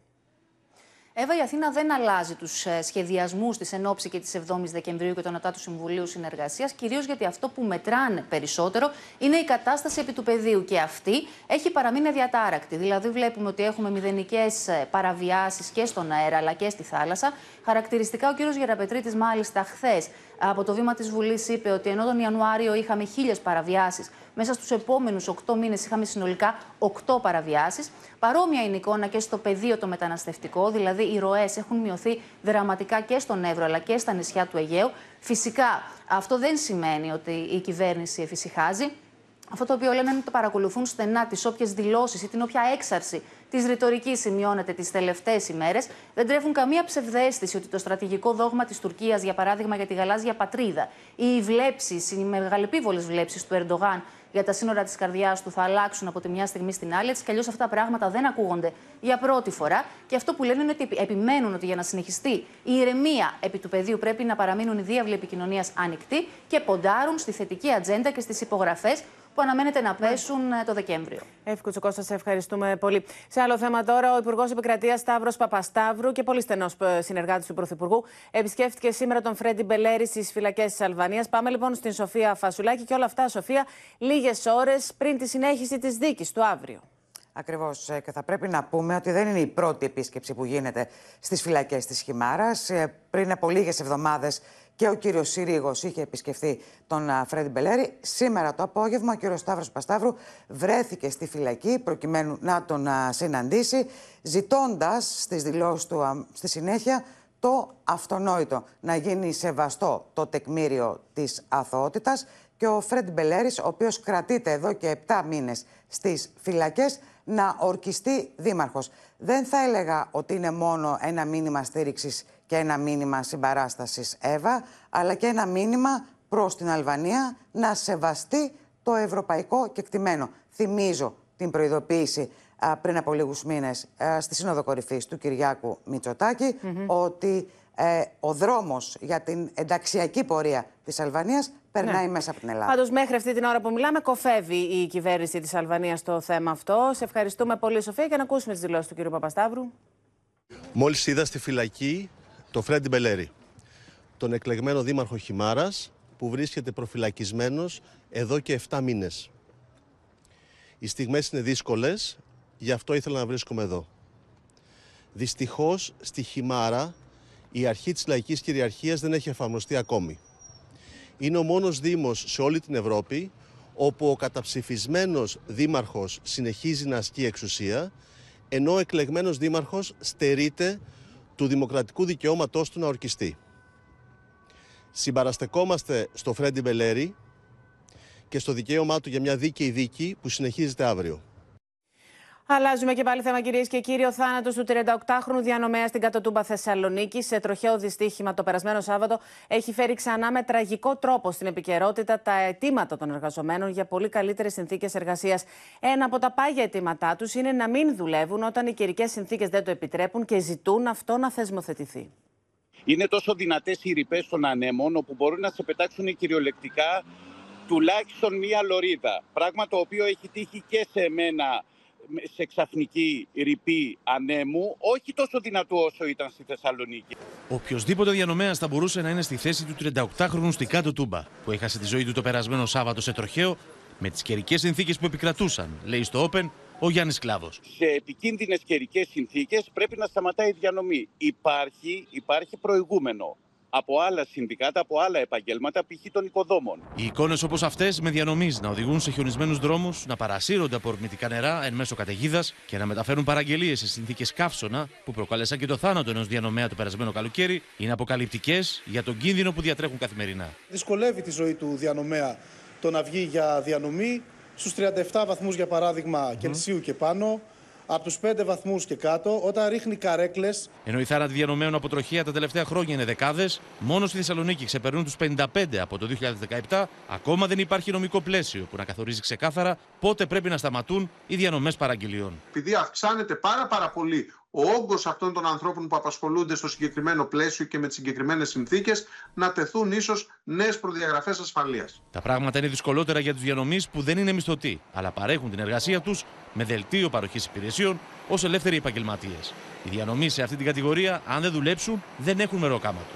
Speaker 50: Εύα, η Αθήνα δεν αλλάζει τους ε, σχεδιασμούς της ενόψη και της 7η Δεκεμβρίου και των του Συμβουλίου Συνεργασίας, κυρίως γιατί αυτό που μετράνε περισσότερο είναι η κατάσταση επί του πεδίου. Και αυτή έχει παραμείνει αδιατάρακτη. Δηλαδή, βλέπουμε ότι έχουμε μηδενικές ε, παραβιάσεις και στον αέρα αλλά και στη θάλασσα. Χαρακτηριστικά, ο κ. Γεραπετρίτης, μάλιστα, χθες από το βήμα της Βουλής είπε ότι ενώ τον Ιανουάριο είχαμε χίλιες παραβιάσεις, μέσα στους επόμενους 8 μήνες είχαμε συνολικά 8 παραβιάσεις. Παρόμοια είναι η εικόνα και στο πεδίο το μεταναστευτικό, δηλαδή οι ροές έχουν μειωθεί δραματικά και στον Εύρο αλλά και στα νησιά του Αιγαίου. Φυσικά αυτό δεν σημαίνει ότι η κυβέρνηση εφησυχάζει. Αυτό το οποίο λένε είναι ότι παρακολουθούν στενά τις όποιες δηλώσεις ή την όποια έξαρση της ρητορικής σημειώνεται τις τελευταίες ημέρες. Δεν τρέφουν καμία ψευδέστηση ότι το στρατηγικό δόγμα της Τουρκίας, για παράδειγμα για τη γαλάζια πατρίδα, ή οι βλέψεις, οι μεγαλεπίβολες βλέψεις του Ερντογάν για τα σύνορα της καρδιάς του θα αλλάξουν από τη μια στιγμή στην άλλη. Έτσι κι αλλιώς αυτά τα πράγματα δεν ακούγονται για πρώτη φορά. Και αυτό που λένε είναι ότι επιμένουν ότι για να συνεχιστεί η ηρεμία επί του πεδίου πρέπει να παραμείνουν οι διάβλοι επικοινωνίας ανοιχτοί και ποντάρουν στη θετική ατζέντα και στις υπογραφές που αναμένεται να πέσουν ε, το Δεκέμβριο.
Speaker 2: Εύκολο Τσοκώστα, σε ευχαριστούμε πολύ. Σε άλλο θέμα τώρα, ο Υπουργός Επικρατείας Σταύρος Παπασταύρου και πολύ στενός ε, συνεργάτης του Πρωθυπουργού επισκέφτηκε σήμερα τον Φρέντι Μπελέρη στις φυλακές της Αλβανίας. Πάμε λοιπόν στην Σοφία Φασουλάκη και όλα αυτά, Σοφία, λίγες ώρες πριν τη συνέχιση της δίκης του αύριο.
Speaker 44: Ακριβώς. Ε, και θα πρέπει να πούμε ότι δεν είναι η πρώτη επίσκεψη που γίνεται στις φυλακές της Χιμάρας. Πριν από λίγες εβδομάδες και ο κύριος Συρίγος είχε επισκεφθεί τον Φρέντι Μπελέρη. Σήμερα το απόγευμα ο κύριος Σταύρος Πασταύρου βρέθηκε στη φυλακή προκειμένου να τον συναντήσει, ζητώντας στις δηλώσεις του στη συνέχεια το αυτονόητο να γίνει σεβαστό το τεκμήριο της αθωότητας και ο Φρέντι Μπελέρης, ο οποίος κρατείται εδώ και 7 μήνες στις φυλακές, να ορκιστεί δήμαρχος. Δεν θα έλεγα ότι είναι μόνο ένα μήνυμα στήριξης και ένα μήνυμα συμπαράστασης Εύα, αλλά και ένα μήνυμα προς την Αλβανία να σεβαστεί το ευρωπαϊκό κεκτημένο. Θυμίζω την προειδοποίηση πριν από λίγους μήνες στη Σύνοδο Κορυφής του Κυριάκου Μητσοτάκη ότι ε, ο δρόμος για την ενταξιακή πορεία της Αλβανίας περνάει ναι. μέσα από την Ελλάδα.
Speaker 2: Πάντως, μέχρι αυτή την ώρα που μιλάμε, κοφεύει η κυβέρνηση της Αλβανίας στο θέμα αυτό. Σε ευχαριστούμε πολύ, Σοφία, και να ακούσουμε τις δηλώσεις του κ. Παπασταύρου.
Speaker 51: Μόλις είδα στη φυλακή το Φρέντι Μπελέρη, τον εκλεγμένο δήμαρχο Χιμάρας, που βρίσκεται προφυλακισμένος εδώ και 7 μήνες. Οι στιγμές είναι δύσκολες, γι' αυτό ήθελα να βρίσκομαι εδώ. Δυστυχώς στη Χιμάρα η αρχή της λαϊκής κυριαρχίας δεν έχει εφαρμοστεί ακόμη είναι ο μόνος δήμος σε όλη την Ευρώπη όπου ο καταψηφισμένος δήμαρχος συνεχίζει να ασκεί εξουσία ενώ ο εκλεγμένος δήμαρχος στερείται του δημοκρατικού δικαιώματός του να ορκιστεί. Συμπαραστεκόμαστε στο Φρέντι Μπελέρη και στο δικαίωμά του για μια δίκαιη δίκη που συνεχίζεται αύριο.
Speaker 2: Αλλάζουμε και πάλι θέμα, κυρίες και κύριοι. Ο θάνατος του 38χρονου διανομέα στην Κατοτούμπα Θεσσαλονίκη σε τροχαίο δυστύχημα το περασμένο Σάββατο έχει φέρει ξανά με τραγικό τρόπο στην επικαιρότητα τα αιτήματα των εργαζομένων για πολύ καλύτερες συνθήκες εργασίας. Ένα από τα πάγια αιτήματά τους είναι να μην δουλεύουν όταν οι καιρικές συνθήκες δεν το επιτρέπουν και ζητούν αυτό να θεσμοθετηθεί.
Speaker 52: Είναι τόσο δυνατές οι ρηπές των ανέμων, όπου μπορούν να σε πετάξουν κυριολεκτικά τουλάχιστον μία λωρίδα. Πράγμα το οποίο έχει τύχει και σε μένα
Speaker 51: σε ξαφνική ρηπή ανέμου, όχι τόσο δυνατό όσο ήταν στη Θεσσαλονίκη.
Speaker 53: Οποιοδήποτε διανομέας θα μπορούσε να είναι στη θέση του 38χρονου στη κάτω τούμπα, που έχασε τη ζωή του το περασμένο Σάββατο σε τροχαίο, με τις καιρικές συνθήκες που επικρατούσαν, λέει στο Open ο Γιάννης Κλάβος.
Speaker 51: Σε επικίνδυνες καιρικές συνθήκες πρέπει να σταματάει η διανομή. Υπάρχει, υπάρχει προηγούμενο από άλλα συνδικάτα, από άλλα επαγγέλματα, π.χ. των οικοδόμων.
Speaker 53: Οι εικόνες όπως αυτές με διανομής να οδηγούν σε χιονισμένους δρόμους, να παρασύρονται από ορμητικά νερά εν μέσω καταιγίδας και να μεταφέρουν παραγγελίες σε συνθήκες καύσωνα που προκάλεσαν και το θάνατο ενός διανομέα το περασμένο καλοκαίρι, είναι αποκαλυπτικές για τον κίνδυνο που διατρέχουν καθημερινά.
Speaker 54: Δυσκολεύει τη ζωή του διανομέα το να βγει για διανομή στους 37 βαθμούς για παράδειγμα mm. Κελσίου και πάνω από τους 5 βαθμούς και κάτω, όταν ρίχνει καρέκλες.
Speaker 53: Ενώ οι θάνατοι διανομέων από τροχία τα τελευταία χρόνια είναι δεκάδες, μόνο στη Θεσσαλονίκη ξεπερνούν τους 55 από το 2017, ακόμα δεν υπάρχει νομικό πλαίσιο που να καθορίζει ξεκάθαρα πότε πρέπει να σταματούν οι διανομές παραγγελιών.
Speaker 55: Επειδή αυξάνεται πάρα, πάρα πολύ ο όγκος αυτών των ανθρώπων που απασχολούνται στο συγκεκριμένο πλαίσιο και με τις συγκεκριμένες συνθήκες, να τεθούν ίσως νέες προδιαγραφές ασφαλείας.
Speaker 53: Τα πράγματα είναι δυσκολότερα για τους διανομής που δεν είναι μισθωτοί, αλλά παρέχουν την εργασία τους με δελτίο παροχής υπηρεσιών ως ελεύθεροι επαγγελματίες. Οι διανομή σε αυτή την κατηγορία, αν δεν δουλέψουν, δεν έχουν μεροκάματο.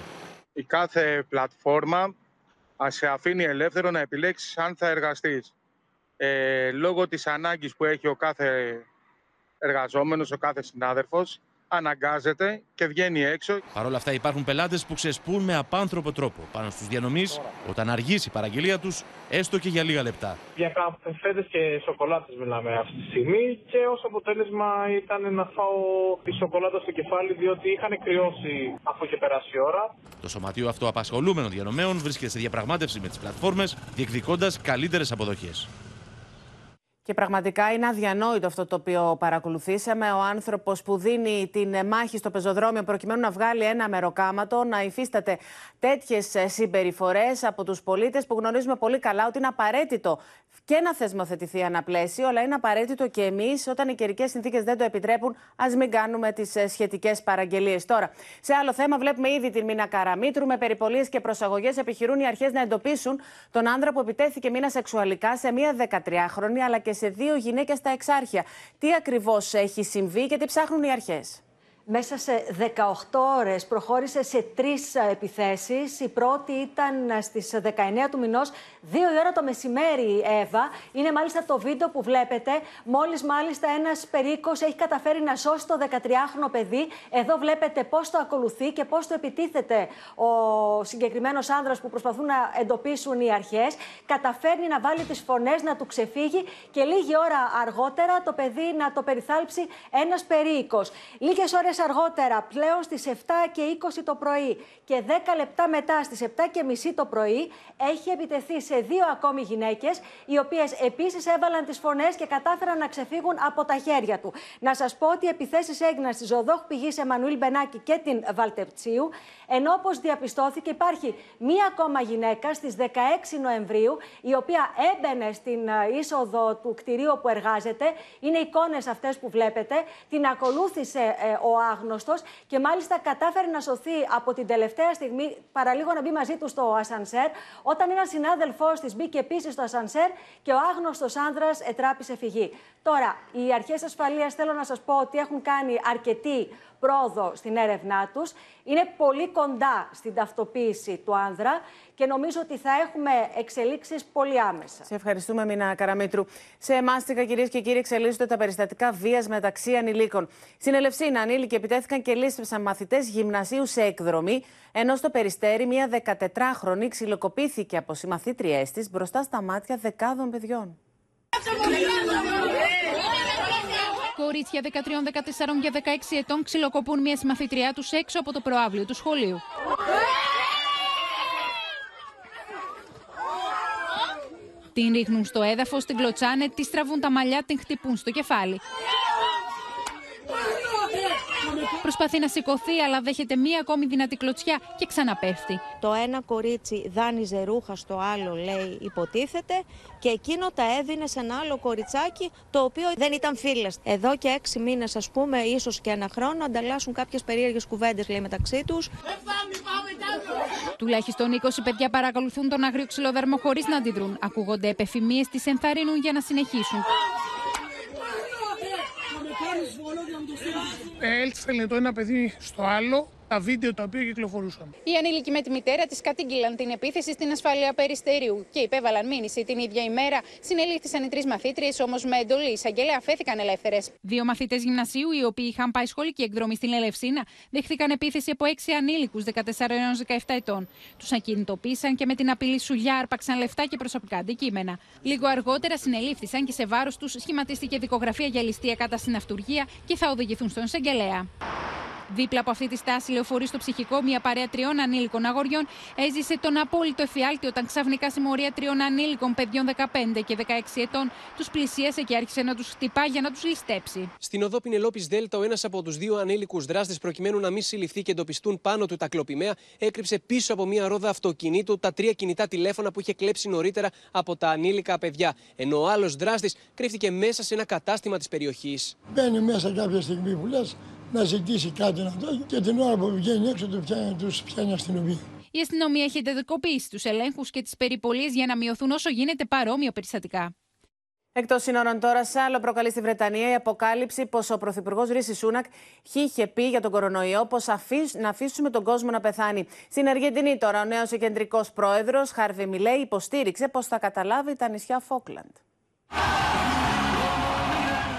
Speaker 56: Η κάθε πλατφόρμα σε αφήνει ελεύθερο να επιλέξει αν θα εργαστείς. Ε, λόγω της ανάγκης που έχει ο κάθε εργαζόμενος, ο κάθε συνάδελφος, αναγκάζεται και βγαίνει έξω.
Speaker 53: Παρ' όλα αυτά υπάρχουν πελάτες που ξεσπούν με απάνθρωπο τρόπο πάνω στους διανομείς όταν αργήσει η παραγγελία τους έστω και για λίγα λεπτά.
Speaker 57: Για καφέδες και σοκολάτες μιλάμε αυτή τη στιγμή και ως αποτέλεσμα ήταν να φάω τη σοκολάτα στο κεφάλι διότι είχαν κρυώσει αφού είχε περάσει η ώρα.
Speaker 53: Το Σωματείο Αυτοαπασχολούμενων Διανομέων βρίσκεται σε διαπραγμάτευση με τις πλατφόρμες διεκδικώντας καλύτερες αποδοχές.
Speaker 2: Και πραγματικά είναι αδιανόητο αυτό το οποίο παρακολουθήσαμε. Ο άνθρωπος που δίνει την μάχη στο πεζοδρόμιο προκειμένου να βγάλει ένα μεροκάματο, να υφίσταται τέτοιες συμπεριφορές από τους πολίτες που γνωρίζουμε πολύ καλά ότι είναι απαραίτητο και να θεσμοθετηθεί ένα πλαίσιο, αλλά είναι απαραίτητο και εμείς, όταν οι καιρικές συνθήκες δεν το επιτρέπουν, ας μην κάνουμε τις σχετικές παραγγελίες. Τώρα, σε άλλο θέμα, βλέπουμε ήδη την μήνα Καραμίτρου. Με περιπολίες και προσαγωγές επιχειρούν οι αρχές να εντοπίσουν τον άνδρα που επιτέθηκε μήνα σεξουαλικά σε μία 13χρονη, αλλά και σε δύο γυναίκες στα εξάρχεια. Τι ακριβώς έχει συμβεί και τι ψάχνουν οι αρχές;
Speaker 58: Μέσα σε 18 ώρες προχώρησε σε τρεις ε, επιθέσεις. Η πρώτη ήταν ε, στις 19 του μηνός, δύο η ώρα το μεσημέρι, Εύα. Είναι μάλιστα το βίντεο που βλέπετε. Μόλις μάλιστα ένας περίκος έχει καταφέρει να σώσει το 13χρονο παιδί. Εδώ βλέπετε πώς το ακολουθεί και πώς το επιτίθεται ο συγκεκριμένος άνδρας που προσπαθούν να εντοπίσουν οι αρχές. Καταφέρνει να βάλει τις φωνές, να του ξεφύγει και λίγη ώρα αργότερα το παιδί να το περιθάλψει ένας περίκος. Λίγες ώρες αργότερα, πλέον στις 7 και 20 το πρωί και 10 λεπτά μετά στις 7 και μισή το πρωί, έχει επιτεθεί σε δύο ακόμη γυναίκες, οι οποίες επίσης έβαλαν τις φωνές και κατάφεραν να ξεφύγουν από τα χέρια του. Να σας πω ότι οι επιθέσεις έγιναν στη Ζωδόχ πηγής Εμμανουήλ Μπενάκη και την Βαλτεψίου, ενώ όπως διαπιστώθηκε υπάρχει μία ακόμα γυναίκα στις 16 Νοεμβρίου, η οποία έμπαινε στην ε, είσοδο του κτηρίου που εργάζεται. Είναι εικόνες αυτές που βλέπετε. Την ακολούθησε ε, ο άγνωστος και μάλιστα κατάφερε να σωθεί από την τελευταία στιγμή, παραλίγο να μπει μαζί του στο ασανσέρ, όταν ένας συνάδελφός της μπήκε επίση στο ασανσέρ και ο άγνωστος άνδρας ετράπησε φυγή. Τώρα, οι αρχές ασφαλείας θέλω να σας πω ότι έχουν κάνει αρκετή πρόοδο στην έρευνά τους. Είναι πολύ κοντά στην ταυτοποίηση του άνδρα και νομίζω ότι θα έχουμε εξελίξεις πολύ άμεσα.
Speaker 2: Σε ευχαριστούμε, Μίνα Καραμίτρου. Σε εμάστηκα, κυρίες και κύριοι, εξελίσσονται τα περιστατικά βίας μεταξύ ανηλίκων. Στην Ελευσίνα, ανήλικοι επιτέθηκαν και λύσευσαν μαθητές γυμνασίου σε εκδρομή, ενώ στο περιστέρι μία 14χρονη ξυλοκοπήθηκε από συμμαθήτριές της μπροστά στα μάτια δεκάδων παιδιών.
Speaker 59: Κορίτσια 13, 14 και 16 ετών ξυλοκοπούν μια συμμαθήτριά τους έξω από το προάβλιο του σχολείου. Την ρίχνουν στο έδαφος, την κλωτσάνε, τη τραβούν τα μαλλιά, την χτυπούν στο κεφάλι. Προσπαθεί να σηκωθεί, αλλά δέχεται μία ακόμη δυνατή κλωτσιά και ξαναπέφτει.
Speaker 60: Το ένα κορίτσι δάνειζε ρούχα στο άλλο, λέει, υποτίθεται, και εκείνο τα έδινε σε ένα άλλο κοριτσάκι, το οποίο δεν ήταν φίλες. Εδώ και έξι μήνες, ας πούμε, ίσως και ένα χρόνο, ανταλλάσσουν κάποιες περίεργες κουβέντες, λέει, μεταξύ τους.
Speaker 59: Τουλάχιστον 20 παιδιά παρακολουθούν τον άγριο ξυλοδαρμό χωρίς να αντιδρούν. Ακούγονται επεφημίε, τι ενθαρρύνουν για να συνεχίσουν.
Speaker 61: Έλθανε το ένα παιδί στο άλλο τα βίντεο τα οποία κυκλοφορούσαν.
Speaker 62: Οι ανήλικοι με τη μητέρα της κατήγγειλαν την επίθεση στην ασφάλεια περιστερίου και υπέβαλαν μήνυση την ίδια ημέρα. Συνελήφθησαν οι τρεις μαθήτριες, όμως με εντολή εισαγγελέα αφέθηκαν ελεύθερες.
Speaker 59: Δύο μαθητές γυμνασίου, οι οποίοι είχαν πάει σχολική εκδρομή στην Ελευσίνα, δέχθηκαν επίθεση από έξι ανήλικους 14 έως 17 ετών. Τους ακινητοποίησαν και με την απειλή σουλιά άρπαξαν λεφτά και προσωπικά αντικείμενα. Λίγο αργότερα συνελήφθησαν και σε βάρος τους σχηματίστηκε δικογραφία για ληστεία κατά στην αυτουργία και θα οδηγηθούν στον εισαγγελέα. Δίπλα από αυτή τη στάση λεωφορεί στο ψυχικό μια παρέα τριών ανήλικων αγοριών έζησε τον απόλυτο εφιάλτη όταν ξαφνικά συμμορία τριών ανήλικων παιδιών 15 και 16 ετών τους πλησίασε και άρχισε να τους χτυπά για να τους ληστέψει.
Speaker 10: Στην οδό Πινελόπης Δέλτα, ο ένας από τους δύο ανήλικους δράστες, προκειμένου να μην συλληφθεί και εντοπιστούν πάνω του τα κλοπημαία, έκρυψε πίσω από μια ρόδα αυτοκινήτου τα τρία κινητά τηλέφωνα που είχε κλέψει νωρίτερα από τα ανήλικα παιδιά. Ενώ ο άλλος δράστης κρύφτηκε μέσα σε ένα κατάστημα της περιοχής.
Speaker 46: Μπαίνει μέσα κάποια στιγμή που λες, να ζητήσει κάτι να το και την ώρα που βγαίνει έξω του πιάνει, τους πιάνει αστυνομία.
Speaker 59: Η αστυνομία έχει εντατικοποιήσει τους ελέγχους και τις περιπολίες για να μειωθούν όσο γίνεται παρόμοια περιστατικά.
Speaker 2: Εκτός σύνορων τώρα, σε άλλο προκαλεί στη Βρετανία η αποκάλυψη πως ο Πρωθυπουργός Ρίση Σούνακ είχε πει για τον κορονοϊό πως να αφήσουμε τον κόσμο να πεθάνει. Στην Αργεντινή τώρα, ο νέος κεντρικός πρόεδρος Χάρβι Μιλέ υποστήριξε πως θα καταλάβει τα νησιά Φόκλαντ.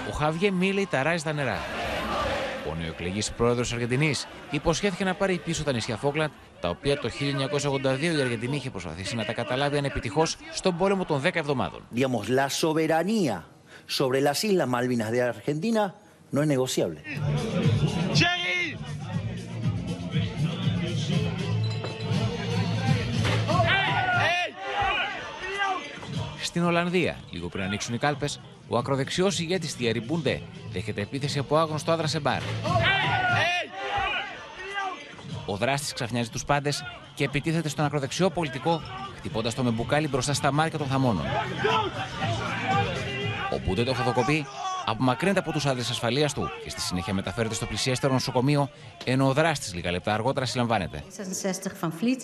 Speaker 63: Ο Χάβιε Μίλε ταράζει τα νερά. Ο νεοεκλεγή πρόεδρος Αργεντινής υποσχέθηκε να πάρει πίσω τα νησιά Φόκλαντ, τα οποία το 1982 η Αργεντινή είχε προσπαθήσει να τα καταλάβει ανεπιτυχώς στον πόλεμο των 10 εβδομάδων.
Speaker 51: Digamos, la soberanía sobre las Islas Malvinas de Argentina no es negociable.
Speaker 63: Στην Ολλανδία, λίγο πριν ανοίξουν οι κάλπες, ο ακροδεξιός ηγέτης Θιέρη Μπούντε δέχεται επίθεση από άγνωστο άντρα σε μπαρ. Ο δράστης ξαφνιάζει τους πάντες και επιτίθεται στον ακροδεξιό πολιτικό, χτυπώντας το με μπουκάλι μπροστά στα μάρια των θαμώνων. Ο Μπούντε το φωτοκοπεί, απομακρύνεται από τους άντρες ασφαλείας του και στη συνέχεια μεταφέρεται στο πλησιέστερο νοσοκομείο, ενώ ο δράστης λίγα λεπτά αργότερα συλλαμβάνεται.
Speaker 64: 66 van Vliet,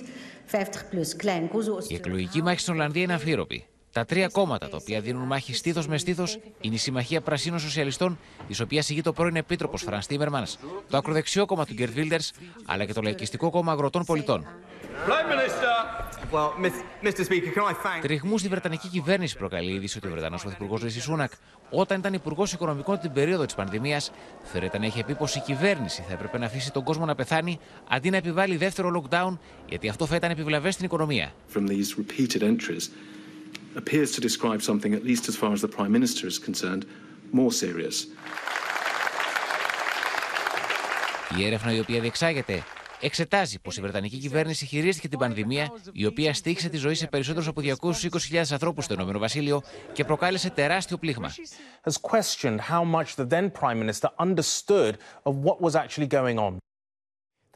Speaker 64: 50 plus Klein Goezel.
Speaker 63: Η εκλογική μάχη στην Ολλανδία είναι αμφίροπη. Τα τρία κόμματα τα οποία δίνουν μάχη στήθος με στήθος είναι η Συμμαχία Πρασίνων Σοσιαλιστών, της οποίας ηγείται ο πρώην Επίτροπος Φρανς Τίμερμανς, το ακροδεξιό κόμμα του Γκέρτ Βίλντερς, αλλά και το Λαϊκιστικό Κόμμα Αγροτών Πολιτών. Τριγμούς στη Βρετανική κυβέρνηση προκαλεί η είδηση ότι ο Βρετανός Πρωθυπουργός Ρίση Σούνακ, όταν ήταν Υπουργός Οικονομικών την περίοδο της πανδημίας, φέρεται να είχε πει πως η κυβέρνηση θα έπρεπε να αφήσει τον κόσμο να πεθάνει αντί να επιβάλλει δεύτερο lockdown, γιατί αυτό θα ήταν επιβλαβές στην οικονομία.
Speaker 65: Appears to describe something, at least as far as the Prime Minister is concerned, more serious.
Speaker 63: Η έρευνα η οποία διεξάγεται εξετάζει πως η Βρετανική κυβέρνηση χειρίστηκε την πανδημία, η οποία στήχησε τη ζωή σε περισσότερους από 220.000 ανθρώπους στο Ηνωμένο Βασίλειο και προκάλεσε τεράστιο πλήγμα.
Speaker 66: Has questioned how much the then Prime Minister understood of what was actually going on.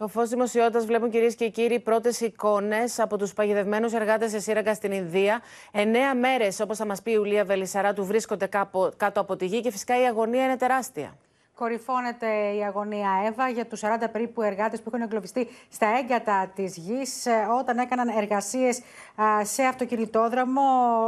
Speaker 2: Το φως δημοσιότητας βλέπουν κυρίες και κύριοι πρώτες εικόνες από τους παγιδευμένους εργάτες σε σύραγγα στην Ινδία. Εννέα μέρες, όπως θα μας πει η Ουλία Βελισσαράτου, βρίσκονται κάτω από τη γη και φυσικά η αγωνία είναι τεράστια.
Speaker 15: Κορυφώνεται η αγωνία Εύα για τους 40 περίπου εργάτες που έχουν εγκλωβιστεί στα έγκατα της γης όταν έκαναν εργασίες σε αυτοκινητόδρομο,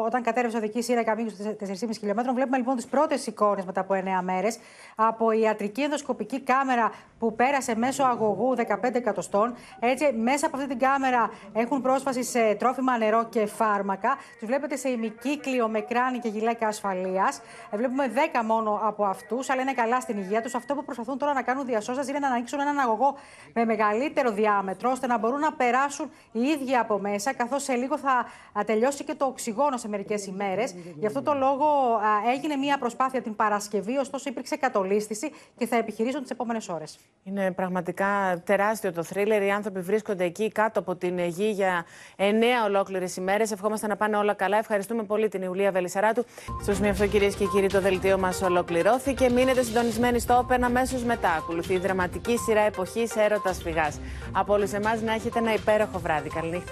Speaker 15: όταν κατέρευσε οδική σύραγγα μήκου 4,5 χιλιόμετρων. Βλέπουμε λοιπόν τις πρώτες εικόνες μετά από 9 μέρες από ιατρική ενδοσκοπική κάμερα που πέρασε μέσω αγωγού 15 εκατοστών. Έτσι, μέσα από αυτή την κάμερα έχουν πρόσβαση σε τρόφιμα, νερό και φάρμακα. Τους βλέπετε σε ημικύκλιο με κράνη και γυλαίκα ασφαλείας. Βλέπουμε 10 μόνο από αυτούς, αλλά είναι καλά στην υγεία τους. Αυτό που προσπαθούν τώρα να κάνουν διασώσταση είναι να ανοίξουν έναν αγωγό με μεγαλύτερο διάμετρο, ώστε να μπορούν να περάσουν οι ίδιοι από μέσα, καθώς σε λίγο θα τελειώσει και το οξυγόνο σε μερικές ημέρες. Γι' αυτό το λόγο έγινε μια προσπάθεια την Παρασκευή, ωστόσο υπήρξε κατολίσθηση και θα επιχειρήσουν τις επόμενες ώρες.
Speaker 2: Είναι πραγματικά τεράστιο το θρίλερ. Οι άνθρωποι βρίσκονται εκεί κάτω από την γη για εννέα ολόκληρες ημέρες. Ευχόμαστε να πάνε όλα καλά. Ευχαριστούμε πολύ την Ιουλία Βελισσαράτου. Στο σημείο αυτό, κυρίε και κύριοι, το δελτίο μας ολοκληρώθηκε. Μείνετε συντονισμένοι στο Open αμέσως μετά. Ακολουθεί η δραματική σειρά εποχής έρωτας φυγάς. Από όλους εμάς να έχετε ένα υπέροχο βράδυ. Καληνύχτα.